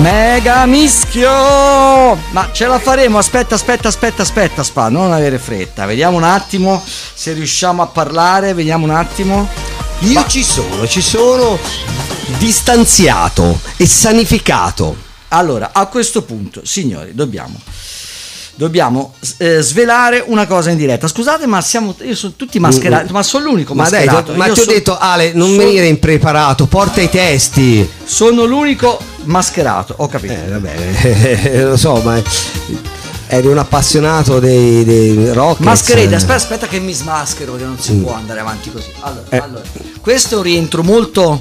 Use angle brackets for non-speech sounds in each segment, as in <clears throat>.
Mega mischio! Ma ce la faremo? Aspetta, aspetta, aspetta, aspetta, Spa, non avere fretta. Vediamo un attimo se riusciamo a parlare. Vediamo un attimo. Io Ma... ci sono, ci sono distanziato e sanificato. Allora, a questo punto, signori, dobbiamo dobbiamo eh, svelare una cosa in diretta. Scusate, ma siamo io sono tutti mascherati, mm. ma sono l'unico ma mascherato. Dai, ma io ti ho detto Ale, non sono, venire impreparato, porta i testi. Sono l'unico mascherato, ho capito. Eh, vabbè, <laughs> lo so, ma eri un appassionato dei, dei rock. Mascherade, aspetta, aspetta che mi smaschero perché non si mm. può andare avanti così. Allora, eh. allora, questo è un rientro molto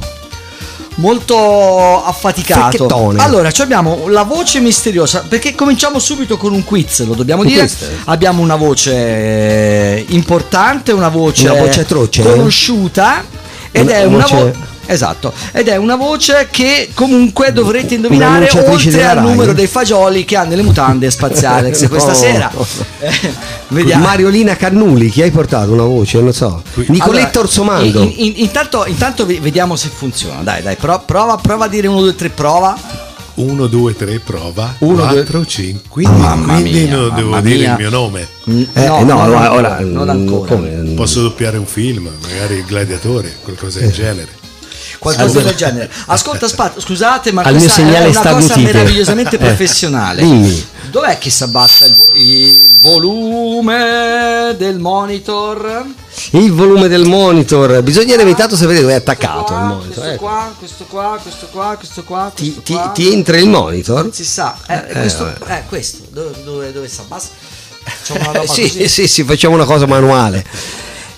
molto affaticato. Allora, abbiamo la voce misteriosa, perché cominciamo subito con un quiz, lo dobbiamo dire. Abbiamo una voce importante, una voce, una voce atroce, conosciuta ed una, è una voce Esatto, ed è una voce che comunque dovrete indovinare oltre al numero dei fagioli che ha nelle mutande spaziali no. questa <laughs> sera. Eh, vediamo. Mariolina Cannuli, chi hai portato una voce? Non so. Nicoletta allora, Orsomando. In, in, intanto, intanto, vediamo se funziona. Dai, dai, prova, prova a dire 1, 2, 3, prova. 1, 2, 3, prova. 1, 4, 5. Quindi, mamma quindi mia, non devo dire il mio nome. Mm, eh, no, no, no, ora, non ancora. Posso doppiare un film, magari il gladiatore, qualcosa del genere qualcosa allora. del genere. Ascolta, Spat, scusate, ma Al questa è una cosa gutite. meravigliosamente professionale. Dimmi. Dov'è che si abbassa il, il, volume del monitor? Il volume del monitor, bisognerebbe intanto sapere dove è attaccato qua, il monitor. Questo ecco. qua, questo qua, questo qua, questo qua. Questo ti, qua. Ti, ti, entra il monitor? Non si sa, eh, eh, questo, eh, questo, dove, dove, dove si abbassa? Facciamo una roba sì, così. sì, sì, facciamo una cosa manuale.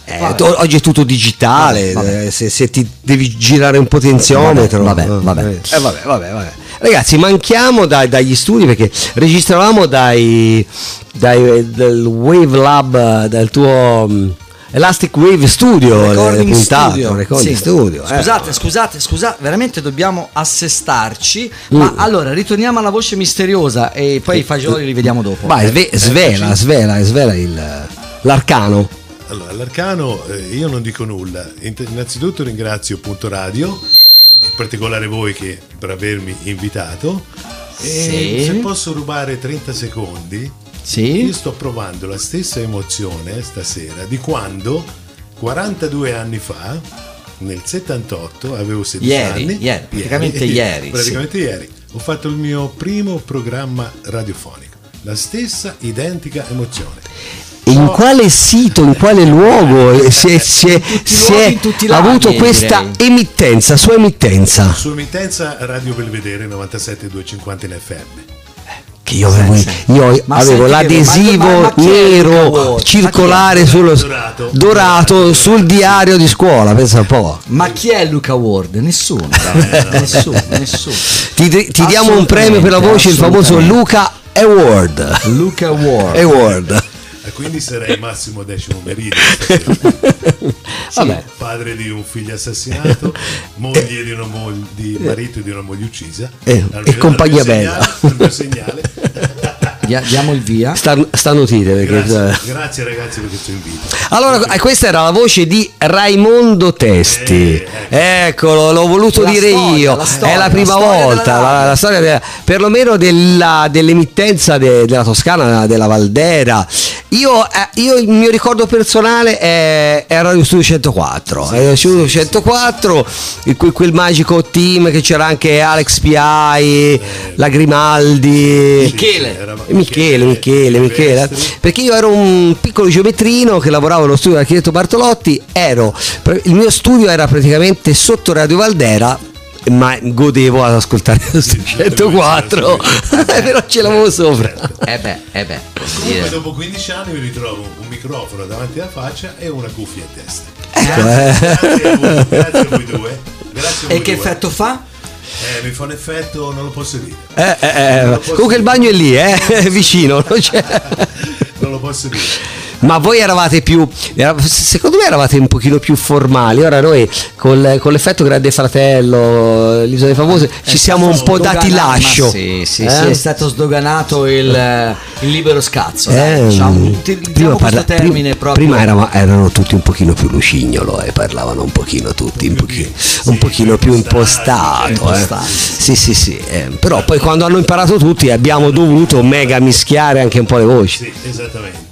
Eh, oggi è tutto digitale, vabbè. Eh, se, se, ti devi girare un potenziometro. Vabbè, vabbè, vabbè. Eh, vabbè, vabbè, vabbè. Ragazzi, manchiamo dai, dagli studi perché registravamo dai, dai, dal Wave Lab, dal tuo... Mm, Elastic Wave Studio, Recording puntato, Studio. Recording sì. studio eh. Scusate, scusate, scusate, veramente dobbiamo assestarci. Mm. Ma allora ritorniamo alla voce misteriosa e poi i fagioli li vediamo dopo. Vai, sve- svela, svela, svela il, l'arcano. Allora, all'Arcano eh, io non dico nulla. Innanzitutto ringrazio Punto Radio, in particolare voi che, per avermi invitato. E se posso rubare 30 secondi, sì. io sto provando la stessa emozione stasera di quando 42 anni fa, nel 78, avevo 16 ieri, anni. Ieri, praticamente ieri. praticamente <laughs> sì. ieri. Ho fatto il mio primo programma radiofonico. La stessa identica emozione in quale sito, in quale luogo si è, si è, si è avuto questa direi. emittenza, sua emittenza? Sua emittenza Radio Belvedere 97250 in FM che io avevo, io avevo l'adesivo ma, ma, ma nero circolare sullo dorato, dorato sul diario di scuola pensa un po' ma chi è Luca Ward? nessuno <laughs> nessuno, nessuno. ti, ti diamo un premio per la voce il famoso Luca Award. Luca Award, Award quindi sarei Massimo Decimo Merino. <laughs> sì, padre di un figlio assassinato, <laughs> moglie di, una moglie, di marito di una moglie uccisa. Eh, e compagnia bella. Segnale. <laughs> diamo il via. Sta, stanutite perché... grazie, grazie ragazzi per questo invito. Allora, eh, questa era la voce di Raimondo Testi. Eh, eh. Eccolo, l'ho voluto la dire storia, io. La storia, è la prima la volta. La, la, storia della, perlomeno della, dell'emittenza de, della Toscana, della Valdera. Io, eh, io, il mio ricordo personale è, è Radio Studio 104. Sì, Radio Studio sì, 104, sì. quel, quel, magico team che c'era anche Alex Piai, la Grimaldi. Michele. Michele, Michele, Michele, perché io ero un piccolo geometrino che lavoravo allo studio dell'architetto Bartolotti, ero, il mio studio era praticamente sotto Radio Valdera ma godevo ad ascoltare <laughs> lo 104 <laughs> però ce l'avevo sopra eh beh, eh beh comunque dopo 15 anni mi ritrovo un microfono davanti alla faccia e una cuffia in testa ecco, grazie, eh. a voi, grazie a voi due grazie a voi e che due. effetto fa? Eh, mi fa un effetto, non lo posso dire. Eh, eh, eh. Posso Comunque dire. il bagno è lì, eh, <laughs> vicino. non lo posso dire. Ma voi eravate più, secondo me eravate un pochino più formali, ora noi con, con l'effetto Grande Fratello, l'isola dei famosi, ci siamo un po' dati lascio. Sì, sì, eh? sì, è stato sdoganato il, il libero scazzo. Eh, diciamo, prima, parla, prima, prima erano, erano, tutti un pochino più lucignolo e eh, parlavano un pochino tutti, un pochino, un pochino più impostato. Eh. Sì, sì, sì. Eh, però poi quando hanno imparato tutti abbiamo dovuto mega mischiare anche un po' le voci. Sì, esattamente.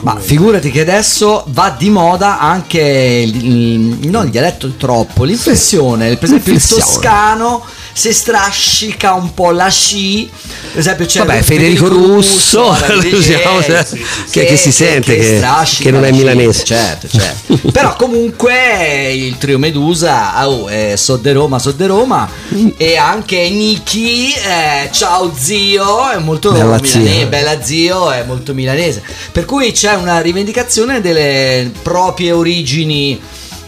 Ma figurati che adesso va di moda anche il, il, non il dialetto troppo, l'inflessione, per esempio il toscano se strascica un po' la sci per esempio c'è Vabbè, Federico, Federico Russo, Russo <laughs> diciamo, eh, sì, sì, che, che, si sente che, che, che non è milanese certo, certo. però comunque il trio Medusa oh, è So de Roma, So de Roma e anche Niki eh, ciao zio è molto bella milanese zio. bella zio è molto milanese per cui c'è una rivendicazione delle proprie origini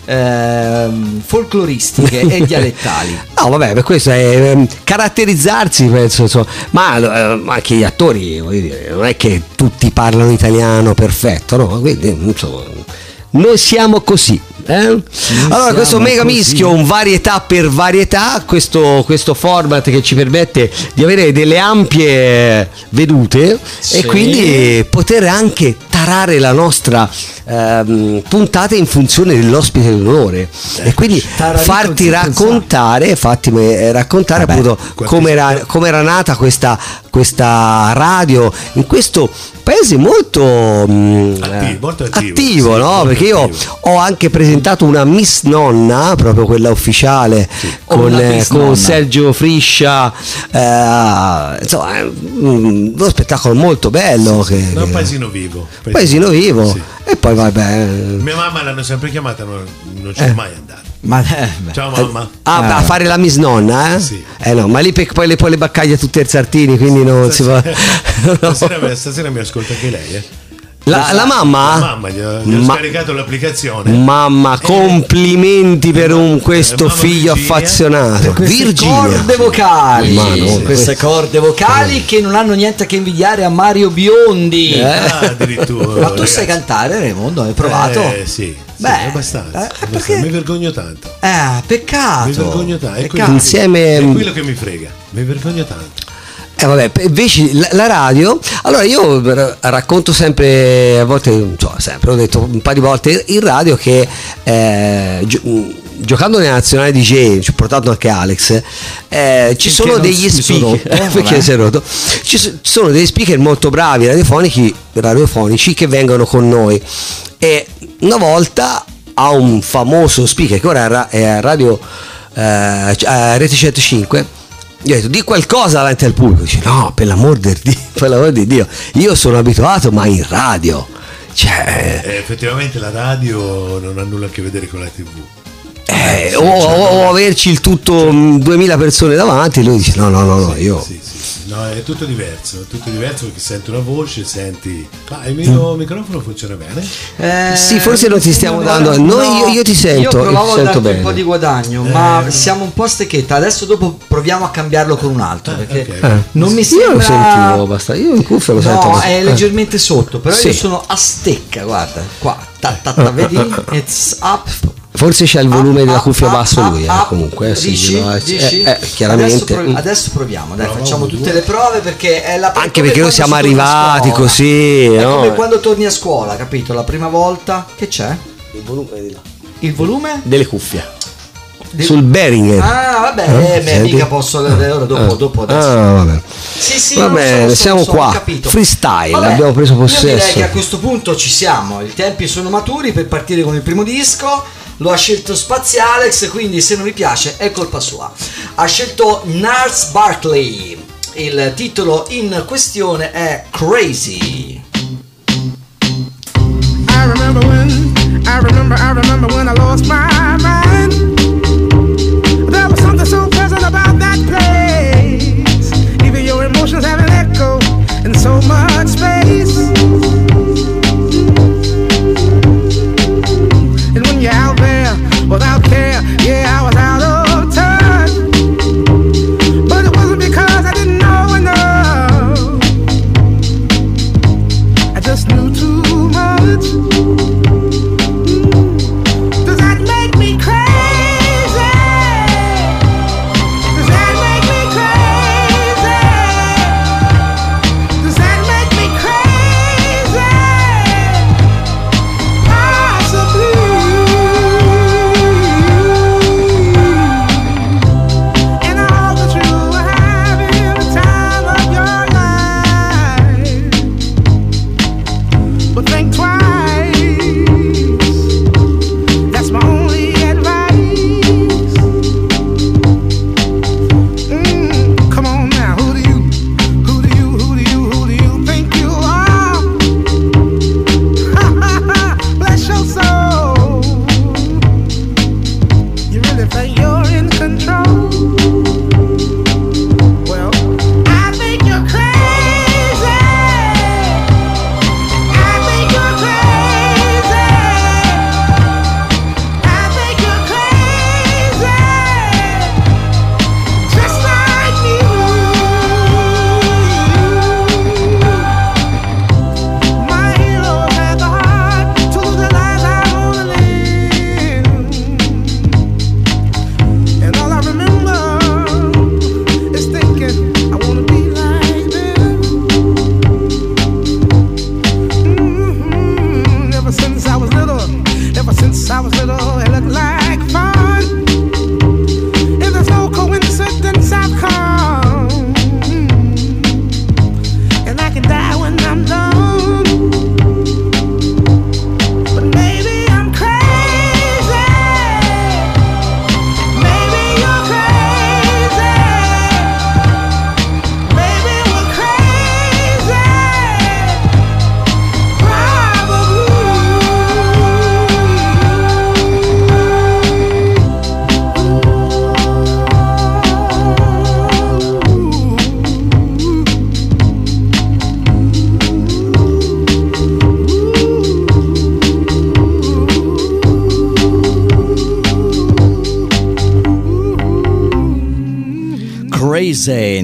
ehm, folcloristiche e <laughs> dialettali. No, vabbè, per questo è ehm, caratterizzarsi, penso, insomma. ma eh, anche gli attori, dire, non è che tutti parlano italiano perfetto, no? Quindi, insomma, noi siamo così. Eh? Allora, questo mega così. mischio, un varietà per varietà, questo, questo, format che ci permette di avere delle ampie vedute sì. e quindi poter anche tarare la nostra ehm, puntata in funzione dell'ospite d'onore. E eh, quindi farti raccontare, fatti raccontare Vabbè, appunto come era, come era, nata questa, questa radio in questo paese molto, mh, mm, attivo, molto attivo, attivo sì, no? perché io ho anche presentato una Miss Nonna proprio quella ufficiale sì, con, eh, con Sergio Friscia eh, insomma mm, uno spettacolo molto bello sì, che, un paesino vivo paesino vivo e poi vabbè mia mamma l'hanno sempre chiamata non, non ci eh. mai andato ma, eh, Ciao mamma. Ah, eh. a fare la misnonna, eh? Sì. Eh no, ma lì poi le, poi le baccaglia tutte il Sartini, quindi non stasera, si va. <laughs> no. stasera, stasera, mi ascolta anche lei, eh? La, la, mamma? La mamma gli ho, gli ho Ma, scaricato l'applicazione. Mamma, eh, complimenti eh, per un, questo figlio Virginia, affazionato. Virginia. Corde vocali. Mano, queste corde vocali che non hanno niente a che invidiare a Mario Biondi. Eh? Ah, addirittura. Ma tu ragazzi. sai cantare, Raimondo? Hai provato? Eh, sì. Beh, sì, abbastanza, eh, abbastanza. mi vergogno tanto. Eh, peccato. Mi vergogno tanto. È, peccato. Insieme... è quello che mi frega. Mi vergogno tanto. Eh vabbè, invece la, radio, allora io racconto sempre, a volte, cioè, sempre, ho detto un paio di volte in radio che eh, gi- mm, giocando nella nazionale DJ, ci ho portato anche Alex, eh, ci sono degli speaker, <laughs> perché si è rotto, ci, ci sono degli speaker molto bravi radiofonici, radiofonici che vengono con noi. E una volta a un famoso speaker che ora è a radio eh, Rete 105 io ho detto di qualcosa davanti al pubblico. Dice no per l'amor, di, <laughs> per l'amor di Dio io sono abituato ma in radio. Cioè... Eh, effettivamente la radio non ha nulla a che vedere con la tv eh, o, o, o, averci il tutto 2000 persone davanti lui dice no no no, no io sì, sì, sì. No, è tutto diverso è tutto diverso perché senti una voce senti ma il mio mm. microfono funziona bene? Eh, sì forse non ti stiamo dando no, noi, io, io, ti sento io provavo a darti un po' di guadagno eh. ma siamo un po' stecchetta adesso dopo proviamo a cambiarlo con un altro perché okay. eh. non mi sembra io lo sentivo basta io in cuffia lo no, sento no è leggermente sotto però io sono a stecca guarda qua ta, ta, ta, <laughs> vedi it's up Forse c'è il volume ah, della cuffia ah, basso lui, eh, comunque. Eh, dici, no, dici? Eh, chiaramente. Adesso, proviamo, adesso proviamo dai, facciamo tutte le prove perché è la Anche perché noi siamo arrivati così. È no? come quando torni a scuola, capito? La prima volta che c'è? Il volume di là. Il volume? Delle cuffie. Di... Sul Behringer. Ah, vabbè, eh, beh, mica posso ora dopo, dopo adesso. Ah, vabbè. Sì, sì, va bene, so, siamo so, qua. Freestyle, vabbè, abbiamo preso possesso. Io direi che a questo punto ci siamo. I tempi sono maturi per partire con il primo disco lo ha scelto Spazialex, quindi se non mi piace è colpa sua. Ha scelto Nars Barkley. Il titolo in questione è Crazy. I remember when, I remember, I remember when I lost my mind. There was something so pleasant about that place. Even your emotions have an echo in so much space.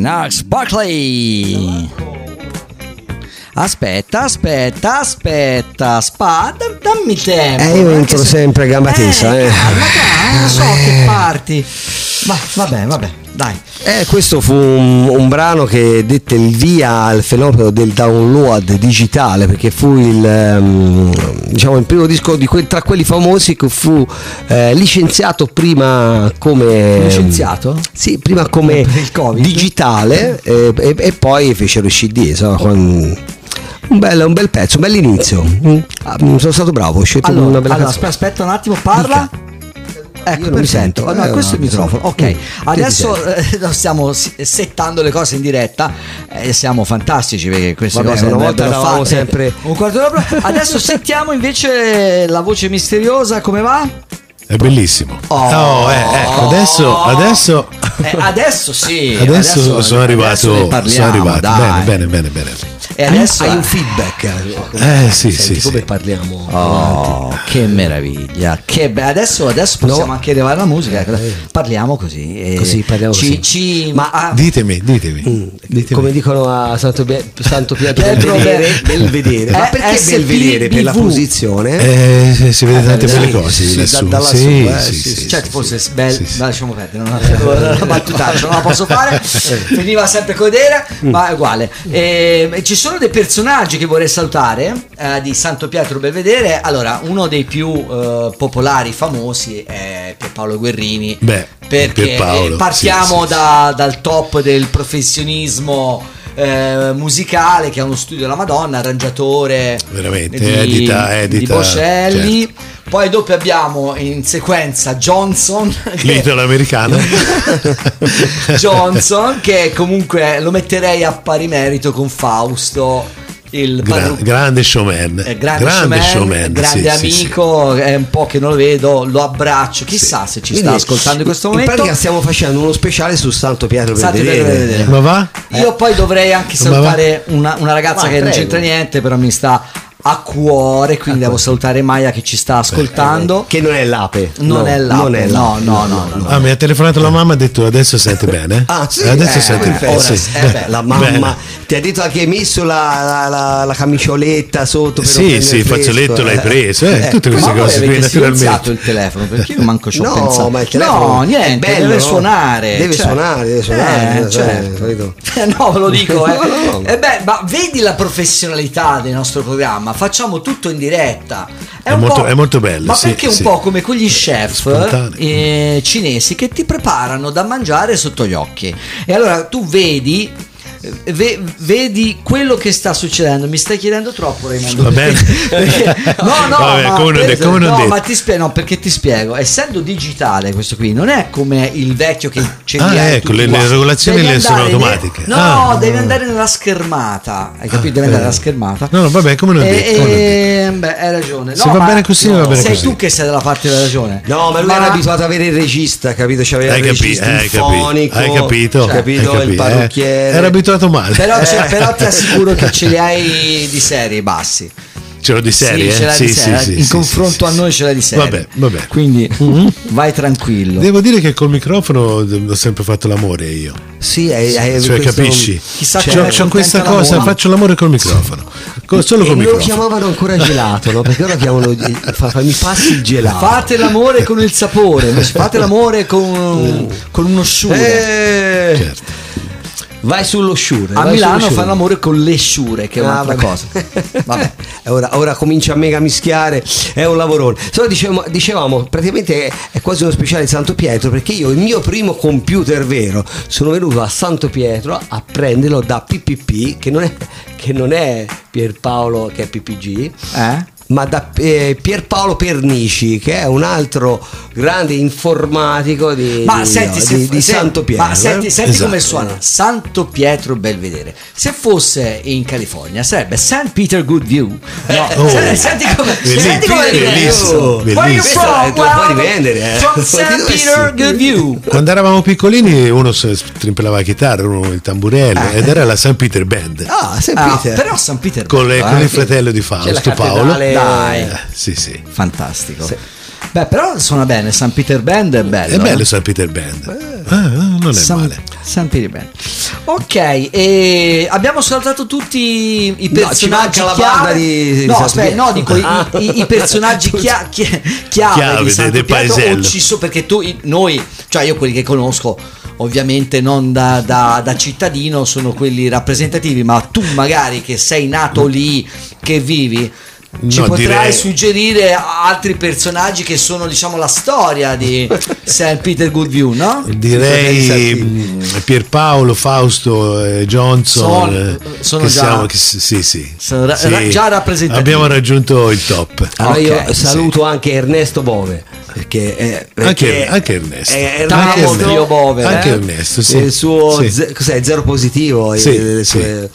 Knox Buckley. Aspetta, aspetta, aspetta, spa, dammi tempo. Eh, io entro sempre a gamba tesa. Eh, eh. Calma, calma, so che parti. Ma vabbè, vabbè. Dai. Eh, questo fu un, un, brano che dette il via al fenomeno del download digitale perché fu il, um, diciamo, il primo disco que- tra quelli famosi che fu eh, licenziato prima come licenziato? Sì, prima come <laughs> digitale eh, e, e, poi fecero il CD, insomma, con, un bel, un bel, pezzo, un bel inizio. Mm, ah, sono stato bravo, ho scelto allora, una bella allora, aspetta un attimo, parla. Dica. Ecco, Io non mi sento. Oh, no, eh, questo è il microfono. Ok, mm. adesso eh, stiamo settando le cose in diretta. Eh, siamo fantastici perché queste Vabbè, cose una volta eravamo sempre un quarto d'ora. Adesso sentiamo invece la voce misteriosa, come va? È bellissimo. Oh, oh eh, ecco, adesso, adesso, eh, adesso sì. <laughs> Adesso, adesso sono arrivato. Adesso parliamo, sono arrivato. Bene, bene, bene, bene. E adesso hai un feedback. Eh sì, Senti, sì. Come sì. parliamo? Oh, che meraviglia. Che be- adesso, adesso possiamo no. anche arrivare alla musica. Eh. Parliamo così. Così parliamo ci, così. Ci, ma ah, ditemi, ditemi. Mm, ditemi. Come dicono a Santo, Be- Santo Pietro Belvedere, Belvedere. Ma perché SPV? Belvedere? Per la posizione? Eh, si vede tante belle cose sì, sì, da, dalla sì, su, eh, sì, sì, sì, certo, forse bel, sì, lasciamo perdere, non la, <laughs> battutaccia, non la posso fare. Finiva sempre codere, mm. ma è uguale. E, ci sono dei personaggi che vorrei salutare eh, di Santo Pietro Belvedere. Allora, uno dei più eh, popolari, famosi è Pierpaolo Guerrini. Beh, perché Paolo, partiamo sì, da, sì. dal top del professionismo. Eh, musicale che ha uno studio della Madonna, arrangiatore veramente di, edita, edita di Bocelli. Certo. Poi dopo abbiamo in sequenza Johnson, l'italo americano. <laughs> Johnson, che comunque lo metterei a pari merito con Fausto il Gra- grande showman, eh, grande, grande, showman, showman grande sì, amico, sì, sì. è un po' che non lo vedo, lo abbraccio, chissà se ci Quindi, sta ascoltando in questo momento. In pratica stiamo facendo uno speciale su Santo Pietro vedere. Ma va? Io eh. poi dovrei anche salutare una, una, ragazza Ma, che prego. non c'entra niente, però mi sta a cuore, quindi devo salutare Maya che ci sta ascoltando. Che non è l'ape. Non no, è l'ape. Non è l'ape. No, no, no. no, no ah, mi ha telefonato la mamma e ha detto adesso senti <laughs> bene. Ah, sì. Adesso eh, senti bene. Ora, sì. eh, beh, la mamma bene. ti ha detto che hai messo la, la, la, la camicioletta sotto. Per sì, sì, il fazzoletto l'hai preso. Eh, eh, tutte queste cose qui naturalmente. il telefono perché io manco ci ho no, pensato. Ma il telefono no, niente, bello, deve suonare. Deve cioè, suonare, deve suonare. <laughs> Eh, certo. no, ve lo dico. Eh. <laughs> Eh beh, ma vedi la professionalità del nostro programma. Facciamo tutto in diretta. È, è, molto, è molto, bello. Ma sì, perché un sì. po' come quegli chef eh, cinesi che ti preparano da mangiare sotto gli occhi. E allora tu vedi v- vedi quello che sta succedendo. Mi stai chiedendo troppo, Raimondo. Va bene. no, no, Vabbè, ma, come per, come no, ma ti spiego, no, perché ti spiego. Essendo digitale questo qui, non è come il vecchio che c'è ah, ecco, le, le, regolazioni le sono automatiche. Ne, no, ah, devi andare nella schermata. Hai capito? Devi andare nella schermata. No, no, vabbè, come non detto. E, beh, hai ragione. Se va bene così, va bene sei così. tu che sei dalla parte della ragione. No, ma lui era abituato ad avere il regista, capito? C'aveva il regista hai fonico, hai capito, capito, il parrucchiere. Era abituato male. Però però ti assicuro che ce li <laughs> hai di serie bassi. Ce l'ho di serie? Sì, eh? sì, di serie. Sì, in sì, confronto a noi ce l'hai di serie. Vabbè, vabbè. Quindi mm-hmm. vai tranquillo. Devo dire che col microfono ho sempre fatto l'amore io. Sì, hai, hai cioè, questo... capisci? Chissà c'ho, c'ho questa cosa, l'amore. faccio l'amore col microfono. Solo col e microfono. lo chiamavano ancora gelato, no? Perché ora chiamano <laughs> mi passi il gelato. Fate l'amore con il sapore, fate l'amore con, con uno sciure. Eh, certo. Vai sullo sciure. A Milano fanno l'amore con le sciure, che è ah, un'altra vabbè. cosa. <laughs> vabbè. ora, ora, comincia a mega mischiare, è un lavorone. Solo dicevamo, dicevamo praticamente è, è, quasi uno speciale di Santo Pietro, perché io il mio primo computer vero sono venuto a Santo Pietro a prenderlo da PPP, che non è, che non è Pierpaolo che è PPG. Eh? Ma da eh, Pierpaolo Pernici, che è un altro grande informatico di, ma di, senti, no, di, di se, Santo Pietro. Ma senti, senti esatto. come suona Santo Pietro Belvedere. Se fosse in California sarebbe St. Peter Goodview. No, oh. senti come senti come bellissimo, bellissimo. From, well, rivendere, eh. from <laughs> St. Peter Goodview. Quando eravamo piccolini uno strimpellava la chitarra, uno il tamburello ah. ed era la St. Peter Band. Ah, St. Ah, Peter. però St. Peter con, le, con il fratello di Fausto Paolo. Dai, eh, sì, sì. Fantastico. Sì. Beh, però suona bene, San Peter Band è bello. È bello eh? San Peter Band. Eh, ah, non è San, male. San Peter Band. Ok, e abbiamo saltato tutti i personaggi no, chiave. Di, no, aspetta, no, dico ah. i, i, personaggi <laughs> chia, chia, chiave, chiave di Santo del Pietro, ci so, perché tu, noi, cioè io quelli che conosco ovviamente non da, da, da, cittadino, sono quelli rappresentativi, ma tu magari che sei nato lì, che vivi, ci no, potrai direi... suggerire altri personaggi che sono diciamo la storia di <laughs> St. Peter Goodview no? direi Pierpaolo Fausto eh, Johnson sono, eh, sono già, siamo, che, sì, sì, sono sì. già rappresentati abbiamo raggiunto il top. Allora okay, io saluto anche Ernesto Bove perché, è, perché anche, anche, Ernesto. è anche Ernesto, Bove, anche eh? Ernesto sì. il suo ze- cos'è, zero positivo sì, il, sue,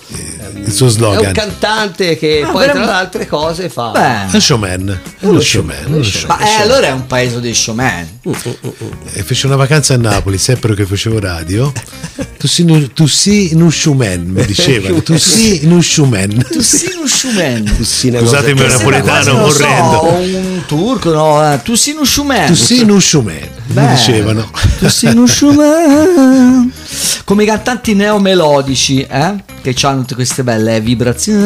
il suo slogan. È un cantante che ah, poi tra le altre cose fa? Beh. è un showman è uno showman, uno showman. ma eh, allora è un paese di showman. Uh, uh, uh, e fece una vacanza a Napoli sempre che facevo radio. <laughs> Tu sei, tu sei un showman mi dicevano. Tu <laughs> sei un showman. Tu sei un showman. Scusatemi un napoletano orrendo. Un turco no tu sei un showman. Tu sei uno sciumen, mi dicevano. Tu sei uno sciumen. <laughs> Come i cantanti neomelodici, eh? Che hanno tutte queste belle vibrazioni.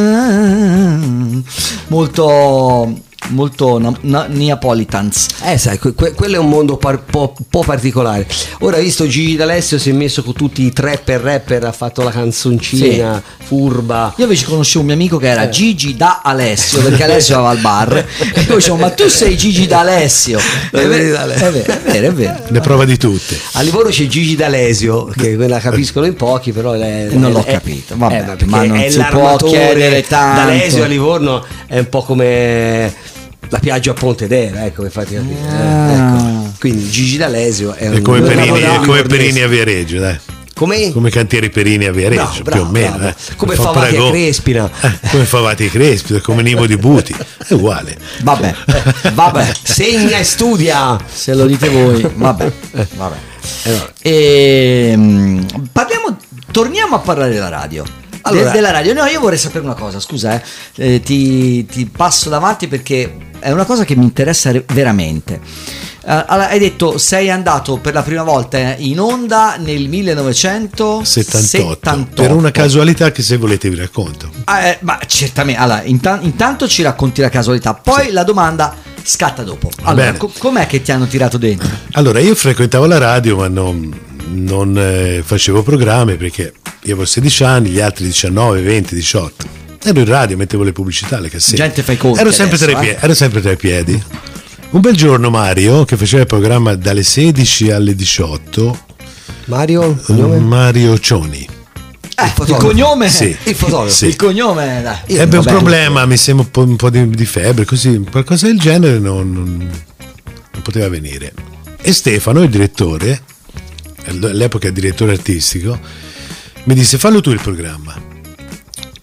Molto molto na- na- Neapolitans. Eh, sai, que- quello è un mondo un po-, po', particolare. Ora, visto Gigi D'Alessio si è messo con tutti i trapper rapper, ha fatto la canzoncina sì. furba. Io invece conoscevo un mio amico che era eh. Gigi D'Alessio, perché Alessio aveva al bar. <laughs> e poi dicevo, ma tu sei Gigi D'Alessio. È vero, è vero, è vero. È vero. Le prova di tutte. A Livorno c'è Gigi D'Alesio, che la capiscono in pochi, però lei, non l'ho è, capito. Vabbè, eh, ma non si può chiedere tanto. D'Alesio a Livorno è un po' come la Piaggio a Pontedera, ecco, infatti ah. eh, ecco. Quindi Gigi D'Alesio è, è come, Perini, è come Perini a Viareggio, dai. Come? come cantieri Perini a Viareggio, no, più o meno. Eh. Come Fa Favati a Crespina. Eh, come Favati a Crespina, come Nimo di Buti, è uguale. Vabbè, vabbè, segna e studia, se lo dite voi. Vabbè, vabbè. E, ehm, parliamo, torniamo a parlare della radio allora, de- della radio. No, io vorrei sapere una cosa, scusa, eh. Eh, ti, ti, passo davanti perché è una cosa che mi interessa veramente. Uh, allora, hai detto sei andato per la prima volta in onda nel 1978 per una casualità che se volete vi racconto. Uh, eh, ma certamente, allora, intan- intanto ci racconti la casualità, poi sì. la domanda scatta dopo. Allora, co- com'è che ti hanno tirato dentro? Allora, io frequentavo la radio, ma non, non eh, facevo programmi perché io avevo 16 anni, gli altri 19, 20, 18. Ero in radio, mettevo le pubblicità, le cassette. Gente fai conti ero sempre, adesso, tra, i piedi, eh? ero sempre tra i piedi. Un bel giorno Mario, che faceva il programma dalle 16 alle 18. Mario? Cognome? Mario Cioni. Eh, il, il cognome? Sì. Il fotografo. Sì. Il cognome, dai. Ebbe un problema, mi sembra un po', un po di, di, febbre, così, qualcosa del genere non, non, non poteva venire. E Stefano, il direttore, all'epoca direttore artistico, mi disse fallo tu il programma.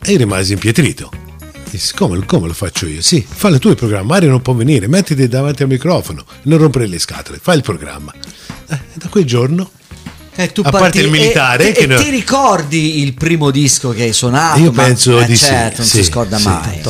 E io rimasi impietrito. Disse, come, come, lo faccio io? Sì, fallo tu il programma, Mario non può venire, mettiti davanti al microfono, non rompere le scatole, fai il programma. Eh, da quel giorno eh, a parte il militare. E, che e no... ti ricordi il primo disco che hai suonato? Io penso eh, di certo, sì. non sì, si scorda sì, mai.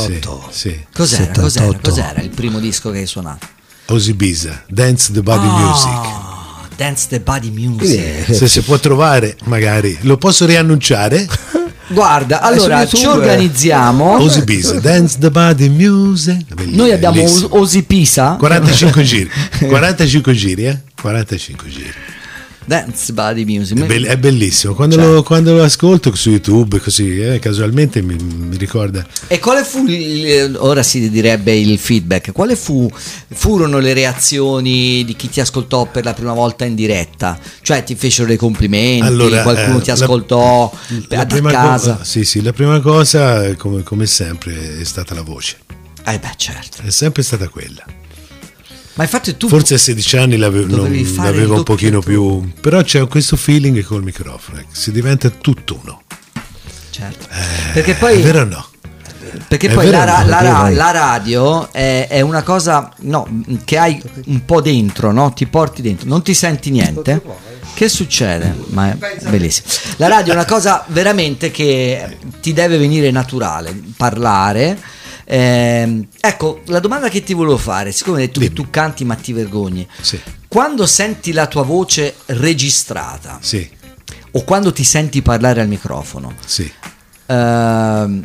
Sì, cos'era, cos'era, cos'era, il primo disco che hai suonato? Osibisa, Dance the Body oh. Music. Dance the Body Music. se si può trovare, magari lo posso riannunciare. <laughs> Guarda, allora ci organizziamo. Osipisa, Dance the Body Music. Bellissimo, Noi abbiamo Osipisa. 45 giri. <laughs> 45 giri, eh? 45 giri. Dance Body Music. È, be- è bellissimo. Quando, cioè. lo, quando, lo, ascolto su YouTube, così eh, casualmente mi, mi, ricorda. E quale fu, il, ora si direbbe il feedback, quali fu, furono le reazioni di chi ti ascoltò per la prima volta in diretta? Cioè ti fecero dei complimenti, allora, qualcuno eh, ti ascoltò la, a casa? Co- sì, sì, la prima cosa, come, come sempre, è stata la voce. Eh beh, certo. È sempre stata quella. Ma infatti tu Forse a 16 anni l'ave- l'avevo un pochino più... Però c'è questo feeling col microfono, eh, si diventa tutt'uno. Certo. Eh, perché poi... È vero o no? Perché è poi la, no, la, la, la, radio è, è, una cosa no, che hai un po' dentro, no? ti porti dentro, non ti senti niente. Che succede? Ma è bellissimo. La radio è una cosa veramente che ti deve venire naturale, parlare eh, ecco, la domanda che ti volevo fare, siccome tu, tu canti ma ti vergogni, sì. quando senti la tua voce registrata sì. o quando ti senti parlare al microfono, sì. eh,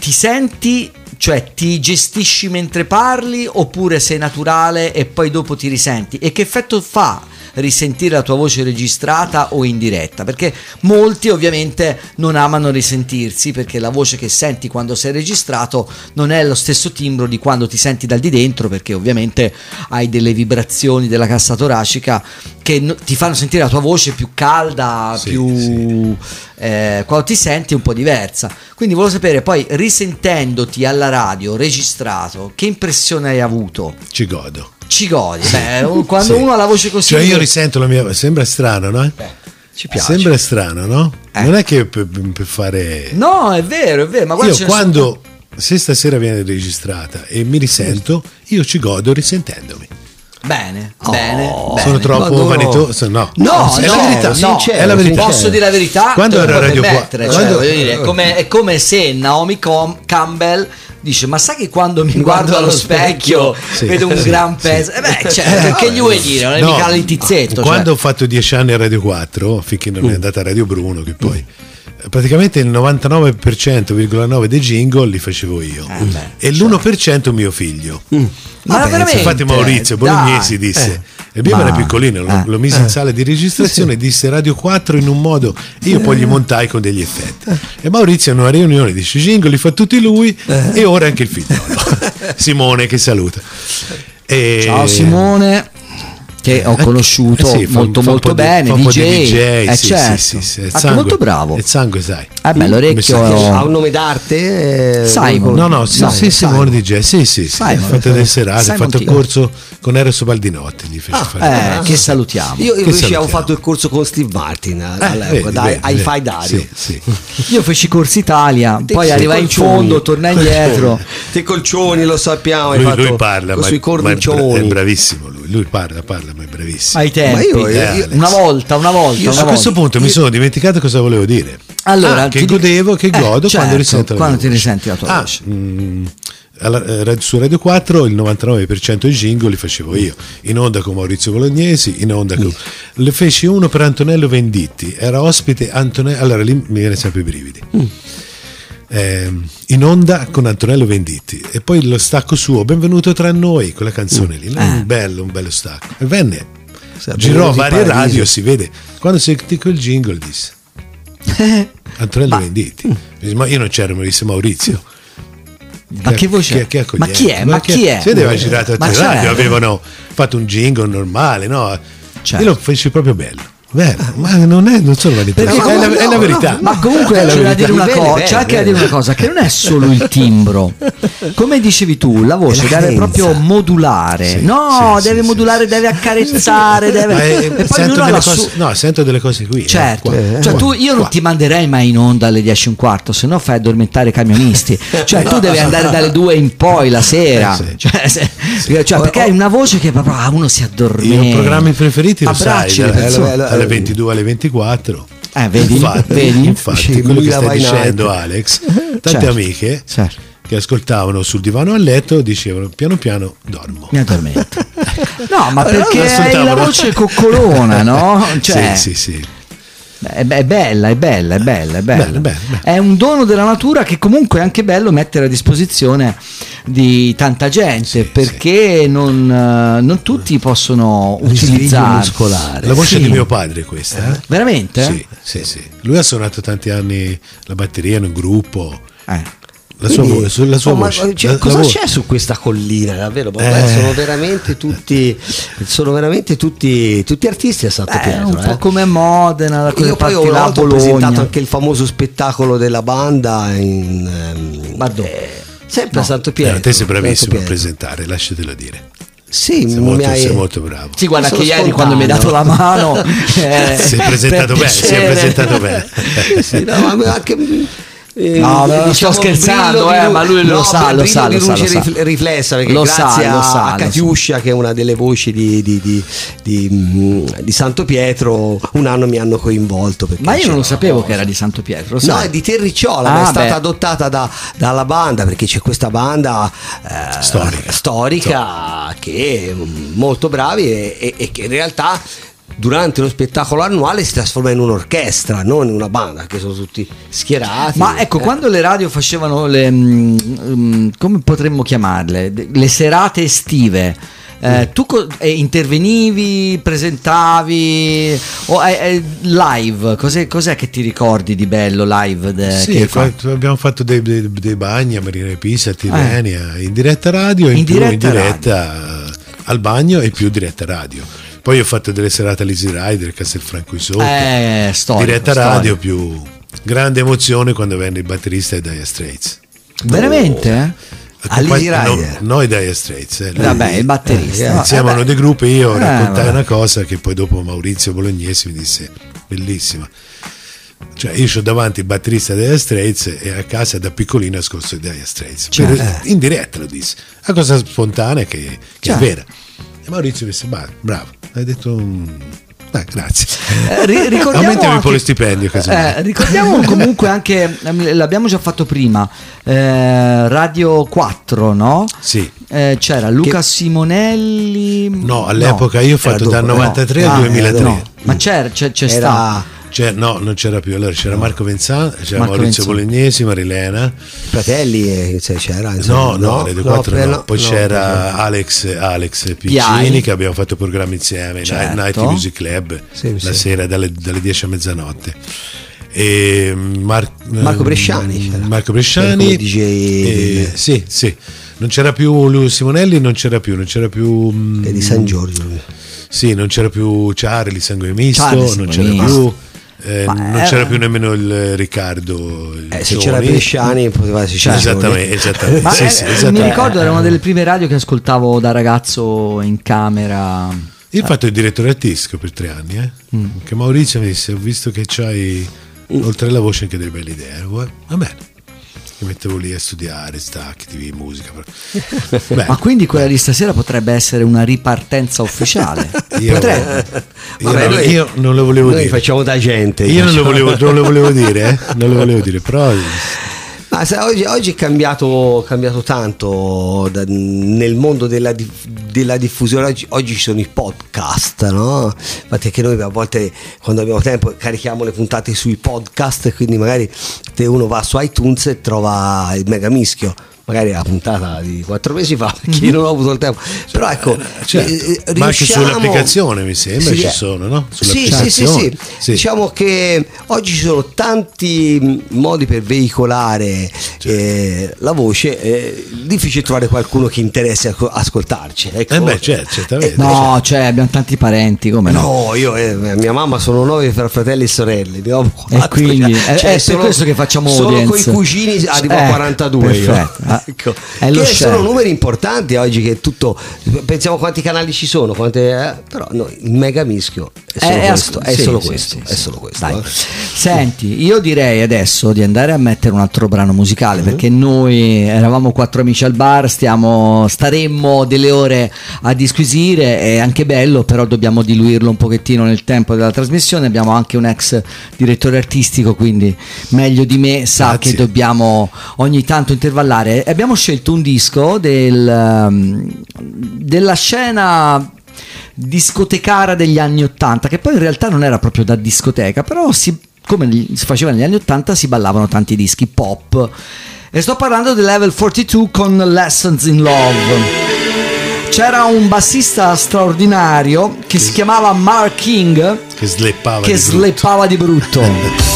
ti senti, cioè ti gestisci mentre parli oppure sei naturale e poi dopo ti risenti? E che effetto fa? Risentire la tua voce registrata o in diretta, perché molti ovviamente non amano risentirsi perché la voce che senti quando sei registrato non è lo stesso timbro di quando ti senti dal di dentro, perché ovviamente hai delle vibrazioni della cassa toracica che ti fanno sentire la tua voce più calda, sì, più sì. Eh, quando ti senti un po' diversa. Quindi volevo sapere poi risentendoti alla radio registrato, che impressione hai avuto? Ci godo ci godi. Beh, quando sì. uno ha la voce così. Cioè, io risento la mia. Sembra strano, no? Beh. Ci piace. Sembra strano, no? Eh. Non è che per, per, fare. No, è vero, è vero. Ma io quando. Sono... Se stasera viene registrata e mi risento, io ci godo risentendomi. Bene, oh, bene, Sono troppo vanitoso? No, no, no, è la verità. No, è la verità. Posso dire la verità? Quando era Radio 4, cioè, quando... dire, è, come, è come se Naomi Com- Campbell dice ma sai che quando mi guardo, guardo allo specchio, specchio sì, vedo un sì, gran peso sì. eh beh <laughs> cioè, che gli vuoi dire non è no, mica l'intizzetto quando cioè. ho fatto dieci anni a Radio 4 finché non mm. è andata a Radio Bruno che poi mm. praticamente il 99,9% dei jingle li facevo io eh beh, e l'1% cioè. mio figlio mm. Ma Vabbè, veramente? Infatti Maurizio Bolognesi dai. disse, eh. Il bimbo era piccolino, lo, eh. lo mise in sala di registrazione, sì. disse Radio 4 in un modo, io poi gli montai con degli effetti. E Maurizio in una riunione dice Jingo li fa tutti lui eh. e ora anche il figlio. <laughs> Simone che saluta. E... Ciao Simone che ho conosciuto eh sì, molto fa, molto bene, di, DJ, DJ eh sì, certo. sì, sì, sì, sangue, molto bravo. Il sangue, sai. Eh beh, l'orecchio ha un nome d'arte? Eh, Simon. No, no, sì, sì, Simone DJ, sì, sì, sì. Ha fatto delle serate, ha fatto il corso con Eros Baldinotti, gli fece ah, fare. Eh, che salutiamo. Io, invece avevo fatto il corso con Steve Martin eh, all'epoca, dai, ai Fai Dario. Io feci corso Italia, poi arrivai in fondo, tornai indietro. Te colcioni, lo sappiamo, lui parla, ma è bravissimo lui, lui parla, parla ma è bravissimo. Ai tempi, io, io, una volta, una volta. Io una a volta. questo punto mi sono dimenticato cosa volevo dire. Allora, ah, che godevo, che eh, godo certo, quando risento la Quando ti risenti la tua ah, voce. Mm, alla, su Radio 4 il 99% dei jingle li facevo io in onda con Maurizio Bolognesi in onda con... Mm. le feci uno per Antonello Venditti era ospite Antonello allora lì mi viene sempre i brividi mm eh, in onda con Antonello Venditti. E poi lo stacco suo Benvenuto tra noi quella canzone lì. Un bello un bello stacco. E venne. Girò varie radio si vede. Quando sentì quel jingle disse <laughs> Antonello Venditti. ma io non c'ero mi disse Maurizio. Ma che voce? Che, che ma chi è? Ma chi è? Si aveva girato a radio, avevano fatto un jingle normale, no? Certo. Io lo feci proprio bello. Beh, ma non, è, non sono vanità, è, la, no, è la verità. No, ma comunque c'è, da dire una c'è anche da dire una cosa, che non è solo il timbro. Come dicevi tu, la voce deve proprio modulare. Sì, no, sì, deve sì, modulare, deve accarezzare, deve... Eh, e poi sento delle cose, no, sento delle cose qui. Eh, certo, eh, cioè tu, io non ti manderei mai in onda alle 10 e un quarto, se no fai addormentare i camionisti. Cioè tu devi andare dalle 2 in poi la sera. Eh, cioè, se, cioè, perché hai una voce che proprio ah, uno si addormenta. I programmi preferiti lo sai, alle 22 alle 24. Eh, vedi, infatti, vedi? infatti quello che stai dicendo Alex, <laughs> tante certo, amiche certo. che ascoltavano sul divano a letto dicevano piano piano dormo. Mi addormento. <laughs> no, ma perché hai la voce coccolona, no? <laughs> Cioè, sì, sì, sì. È bella, è bella, è bella, è bella. Bella, bella, bella. È un dono della natura che comunque è anche bello mettere a disposizione di tanta gente sì, perché sì. Non, non, tutti possono utilizzare la voce di mio padre questa eh? veramente? Sì, sì, sì lui ha suonato tanti anni la batteria in un gruppo eh la sua, Quindi, voce, la sua oh, voce. Cioè, la, cosa la c'è su questa collina? Davvero? Eh. Sono veramente tutti, sono veramente tutti, tutti artisti a Santo Pietro. Un eh? po' come Modena, da quelle Io poi ho presentato anche il famoso spettacolo della banda in, um, dove? Sempre no. a Santo Pietro. Eh, te sei bravissimo a presentare, lasciatelo dire. Sì, sei molto, hai... sei molto bravo. Sì, guarda che ieri quando mi hai dato la mano <laughs> eh, si è presentato bene, si è presentato bene. sì, no, ma anche eh, no, diciamo, sto scherzando, eh, ma lui lo no, sa, lo sa, lo sa, lo sa. riflessa perché lo grazie sa, lo sa, a Catiuscia che è una delle voci di, di, di, di, mm, di Santo Pietro un anno mi hanno coinvolto ma io non lo sapevo che era di Santo Pietro no è di Terricciola ah, ma è stata adottata da, dalla banda perché c'è questa banda eh, storica, storica. che è molto bravi e, e, e che in realtà durante lo spettacolo annuale si trasforma in un'orchestra, non in una banda, che sono tutti schierati. Ma ecco, eh. quando le radio facevano le, um, come potremmo chiamarle, le serate estive, eh, mm. tu co- eh, intervenivi, presentavi o eh, eh, live? Cos'è, cos'è, che ti ricordi di bello live? De- sì, fatto, abbiamo fatto dei, dei, dei, bagni a Marina Pisa, a Tirrenia, in diretta radio e in, in diretta, in diretta al bagno e più diretta radio poi ho fatto delle serate all'Easy Rider, Castelfranco Isotto, eh, storico, diretta storico. radio più grande emozione quando venne il batterista e Dire Straits. Veramente? Oh. All'Easy Rider? No, noi Dire Straits. Eh, Vabbè, il batterista. Eh, siamo uno dei gruppi, io eh, raccontai una cosa che poi dopo Maurizio Bolognesi mi disse, bellissima. Cioè, io ho davanti il batterista dei Straits e a casa da piccolino ascolto i Dire Straits. Cioè, per, in diretta lo disse. Una cosa spontanea che, che è vera. E Maurizio disse, bravo, hai detto... Ah, grazie. Eh, <laughs> ricordiamo Aumentiamo un po' lo stipendio. Eh, ricordiamo <laughs> comunque anche, ehm, l'abbiamo già fatto prima, eh, Radio 4, no? Sì. Eh, c'era Luca che... Simonelli. No, all'epoca no, io ho fatto dal 93 no. al 2003. Ah, no. Ma c'era, c'è, c'è era... sta c'era, no, non c'era più. Allora c'era Marco Venzan, c'era Marco Maurizio Venzan. Bolognesi, Marilena. Fratelli eh, cioè, c'era? Insomma, no, no, no, no, 4 no. Poi c'era Alex, Alex Piccini che abbiamo fatto programmi insieme, certo. Night Music Club, sì, la sì. sera dalle, dalle 10 a mezzanotte. E Mar- Marco Bresciani c'era. Marco Bresciani DJ e, sì sì non c'era più Lucio Simonelli non c'era più non c'era più è di San Giorgio sì non c'era più Charlie Sangue Misto Charlie, non c'era più eh, non c'era più nemmeno il Riccardo. Il eh, se c'era Bresciani poteva esserci. Esattamente, esattamente. Ma, sì, eh, sì, esattamente. Mi ricordo era una delle prime radio che ascoltavo da ragazzo in camera. Io ho fatto il direttore artistico per tre anni, eh? mm. che Maurizio mi disse, ho visto che c'hai mm. oltre alla voce anche delle belle idee. Va bene mi mettevo lì a studiare, stacchi, TV, musica. <laughs> Ma quindi quella di stasera potrebbe essere una ripartenza ufficiale? <laughs> io, potrebbe. Io, Vabbè, non, io non lo volevo noi dire. facciamo da gente. Io non lo, volevo, non lo volevo dire, eh? non lo volevo dire, però <laughs> ma oggi, oggi, è cambiato, cambiato tanto da, nel mondo della, della diffusione. Oggi, oggi, ci sono i podcast, no? Infatti, anche noi a volte quando abbiamo tempo carichiamo le puntate sui podcast. Quindi, magari se uno va su iTunes e trova il mega mischio magari la puntata di quattro mesi fa perché io non ho avuto il tempo però ecco certo. eh, riusciamo... ma anche sull'applicazione mi sembra sì, ci sono no? Sì, sì, sì, sì, diciamo che oggi ci sono tanti modi per veicolare certo. eh, la voce è difficile trovare qualcuno che interessi a ascoltarci ecco. eh beh certo, certamente eh, no cioè abbiamo tanti parenti come no, no io e eh, mia mamma sono nove fratelli e sorelle e quindi cioè, è, per questo che facciamo solo audience. con i cugini arrivo a 42 eh, perfetto ecco. È che sono numeri importanti oggi che tutto pensiamo quanti canali ci sono quante, eh? però no, il mega mischio è solo è, questo, è, sì, solo sì, questo, sì, è solo questo eh. senti io direi adesso di andare a mettere un altro brano musicale mm-hmm. perché noi eravamo quattro amici al bar stiamo, staremmo delle ore a disquisire è anche bello però dobbiamo diluirlo un pochettino nel tempo della trasmissione abbiamo anche un ex direttore artistico quindi meglio di me sa Grazie. che dobbiamo ogni tanto intervallare abbiamo scelto un disco del, um, della scena discotecara degli anni Ottanta, che poi in realtà non era proprio da discoteca, però si, come si faceva negli anni Ottanta si ballavano tanti dischi pop. E sto parlando di Level 42 con Lessons in Love. C'era un bassista straordinario che si chiamava Mark King che sleppava che di sleppava di brutto. <laughs>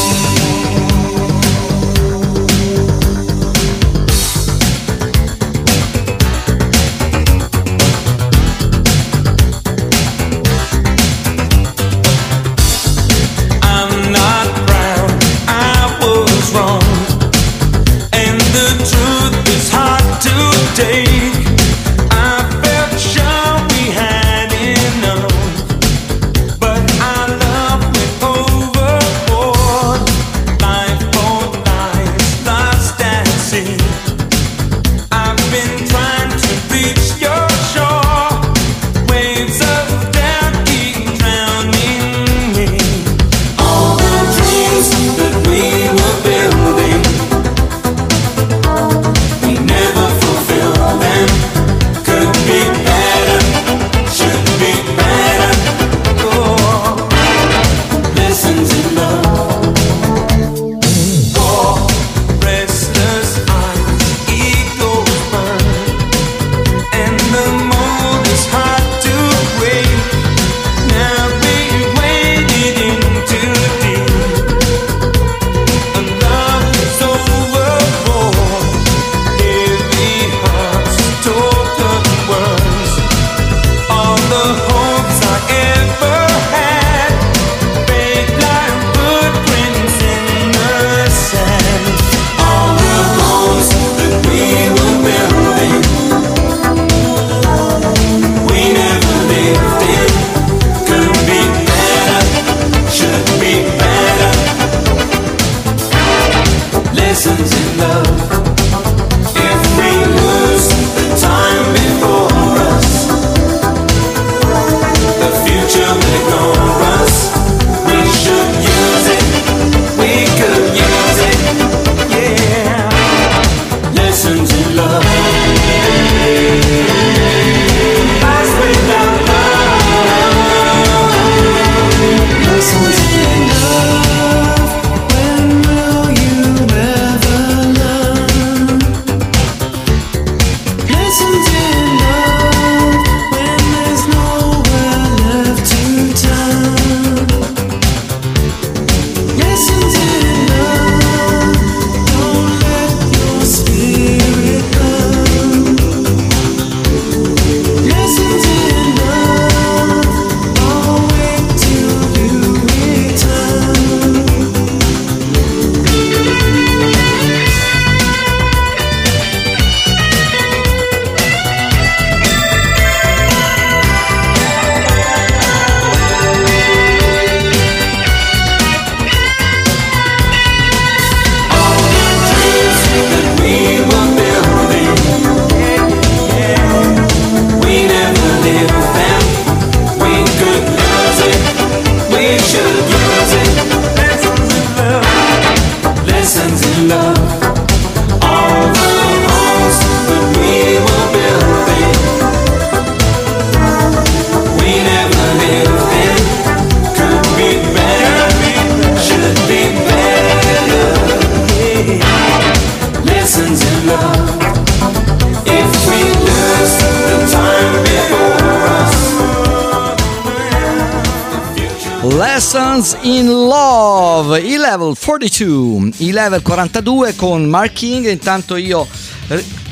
Lessons in Love, i level 42, i level 42 con Mark King. Intanto io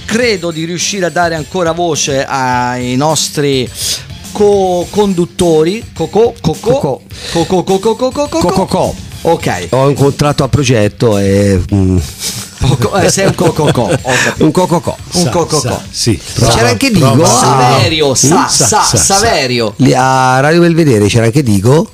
credo di riuscire a dare ancora voce ai nostri co-conduttori. Coco, coco, coco, coco, coco, coco, coco. Ok. Ho incontrato a progetto e. Mm. eh, sei un cococò. <laughs> un cococò. Un cococò. Sì, c'era anche Digo. Saverio, sa, sa, sa, Saverio. Lì a Radio Belvedere c'era anche Digo.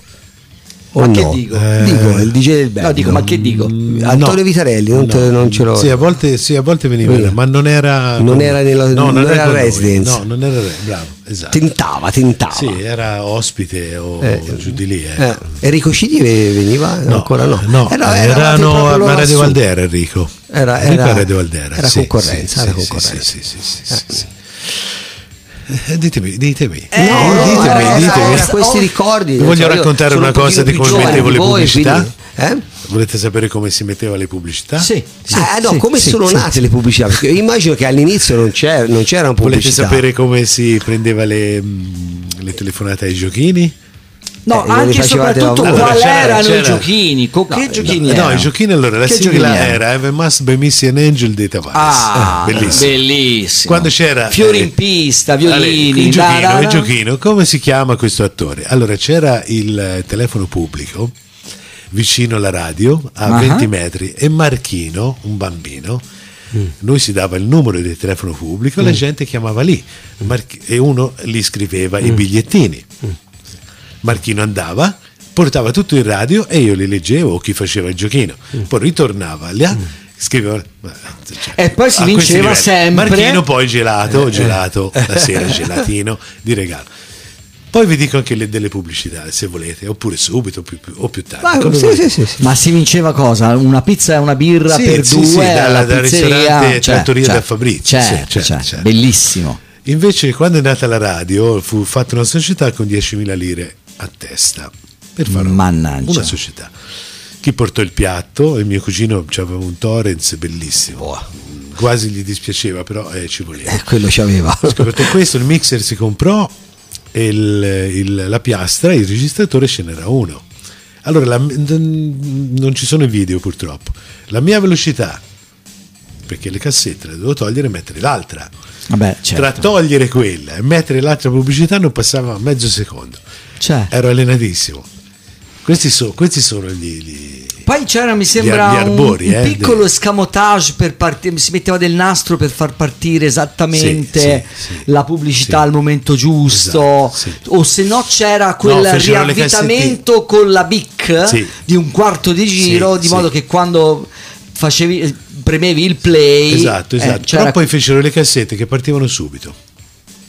Ma no? che dico? Eh, dico, il DJ del Belgio. No, dico, ma che dico? Antonio no, Vitarelli, non, no. non, ce l'ho. Sì, a volte, sì, a volte veniva, sì. ma non era. Non era nella no, non, non era residence. No, non era bravo, esatto. Tentava, tentava. Sì, era ospite o eh, giù di lì. Eh. Eh. Enrico Citi veniva? No, ancora no. No, eh, no erano a Radio Valdera Enrico. Era, era, Enrico a Radio Valdera. Era sì, concorrenza. Sì, era concorrenza. Sì, sì, sì. sì eh, ditemi, ditemi. Eh, no, ditemi, era, ditemi. Era questi ricordi. Vi voglio cioè, raccontare una cosa di come mettevo le pubblicità. Quindi, Eh? Volete sapere come si metteva le pubblicità? Sì. sì eh, no, sì, come sì, sono nate le pubblicità? Perché immagino che all'inizio non, c'era, non c'erano pubblicità. Volete sapere come si prendeva le, mm, le telefonate ai giochini? No, eh, anche e soprattutto quali erano c'era... i giochini? Con no, che giochini no, no, i giochini allora la che sigla era Have Must Be Missy Angel dei Tavares. Ah, eh, bellissimo. bellissimo. Quando c'era Fiori in pista, violini, il giochino, da, da, il giochino, come si chiama questo attore? Allora c'era il telefono pubblico vicino alla radio a uh-huh. 20 metri e Marchino, un bambino, mm. lui si dava il numero del telefono pubblico e mm. la gente chiamava lì March- e uno gli scriveva mm. i bigliettini. Marchino andava, portava tutto in radio e io li leggevo o chi faceva il giochino. Mm. Poi ritornava là mm. scriveva cioè, e poi si vinceva sempre Marchino poi gelato, eh, gelato eh. <laughs> la sera gelatino di regalo poi vi dico anche le, delle pubblicità se volete, oppure subito più, più, o più tardi. Ma, sì, sì, sì, Ma si vinceva cosa? Una pizza e una birra per due alla da, pizzeria? Cioè, Trattoria cioè, da Fabrizio. Certo, certo, certo. Bellissimo. Invece quando è nata la radio fu fatta una società con 10.000 lire a testa per fare Mannaggia. una società. Chi portò il piatto? Il mio cugino aveva un Torrens bellissimo. Oh. Quasi gli dispiaceva, però eh, ci voleva. Eh, quello ci aveva. Scoperto questo, il mixer si comprò il, il, la piastra, il registratore ce n'era uno. Allora, la, non ci sono i video purtroppo. La mia velocità, perché le cassette le dovevo togliere e mettere l'altra. Vabbè, certo. Tra togliere quella e mettere l'altra pubblicità non passava mezzo secondo. Cioè. Ero allenatissimo. Questi, so, questi sono gli, gli poi c'era, mi sembra, gli, arbori, un, un eh, piccolo de... escamotage per partire, si metteva del nastro per far partire esattamente sì, sì, la pubblicità al momento giusto, esatto, o se no c'era quel no, riavvitamento con la BIC di un quarto di giro, di modo che quando facevi, premevi il play... Esatto, esatto. Eh, Però poi fecero le cassette che partivano subito.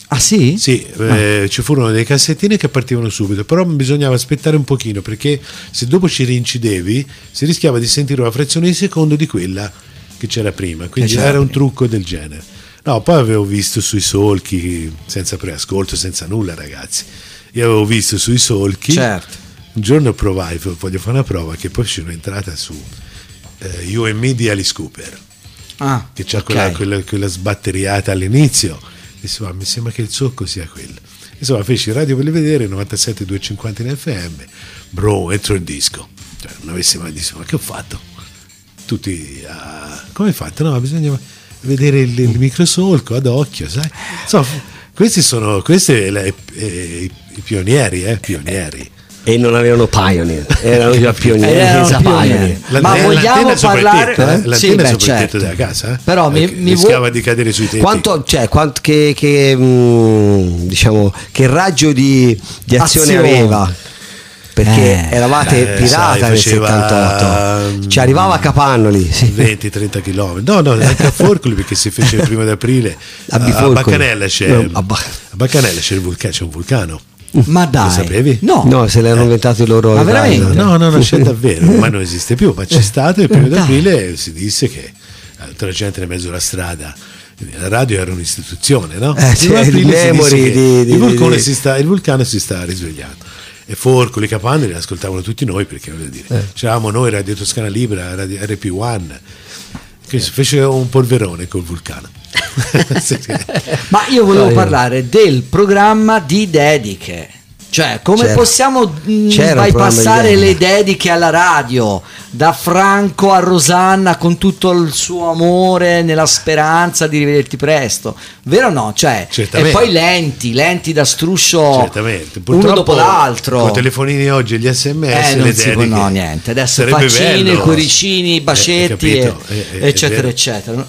Ah sì? Sì, ah. eh, ci furono dei cassettini che partivano subito, però bisognava aspettare un pochino perché se dopo ci rincidevi si rischiava di sentire una frazione di secondo di quella che c'era prima, quindi eh, era un trucco del genere. No, poi avevo visto sui solchi, senza preascolto, senza nulla ragazzi, io avevo visto sui solchi, certo. un giorno provai, voglio fare una prova, che poi sono entrata su eh, UMI di Alice Cooper, ah, che c'ha okay. quella, quella, quella sbatteriata all'inizio Insomma, mi sembra che il succo sia quello. Insomma, feci radio per le vedere, 97 250 in FM, bro, entro in disco. Cioè, non avessi mai detto, ma che ho fatto? Tutti, uh, come hai fatto? No, bisogna vedere il, il microsolco ad occhio, sai? Insomma, questi sono questi eh, i pionieri, eh, pionieri e non avevano Pioneer, erano già pionieri senza Pioneer. Ma vogliamo parlare tetto, eh? l'antenna sì, beh, sopra certo. il tetto della casa, eh? però mi, mi rischiava vuoi... di cadere sui tetti. Quanto, cioè, quanto, che, che, mh, mm, diciamo, che raggio di, di azione, azione aveva? perché eh, eravate eh, pirata sai, nel 78 ci arrivava a Capannoli sì. 20-30 km no no anche a Forcoli perché si fece il primo di aprile <laughs> a, a Baccanella c'è, no, a, ba- a Baccanella c'è, vulcano, c'è un vulcano ma dai, lo sapevi? No, no se l'hanno eh. inventato i loro. Ma veramente? No, no, non c'è <laughs> davvero, ma non esiste più. Ma c'è stato il primo d'aprile si disse che tutta la gente in mezzo alla strada. La radio era un'istituzione, no? Eh, cioè, il, memory di, di, il, di, si sta, il vulcano si sta risvegliando e Forcoli, Capandri ascoltavano tutti noi perché voglio dire, eh. c'eravamo noi Radio Toscana Libera, Radio RP1 che si fece un polverone col vulcano. <laughs> Ma io volevo parlare del programma di dediche. Cioè, come C'era. possiamo mm, bypassare le dediche alla radio? Da Franco a Rosanna con tutto il suo amore, nella speranza di rivederti presto. Vero o no? Cioè, e poi lenti, lenti da struscio uno dopo l'altro. Con i telefonini oggi, gli sms, eh, non si può, no, niente. Adesso faccine, cuoricini, bacetti, eh, e, eh, eccetera, eccetera.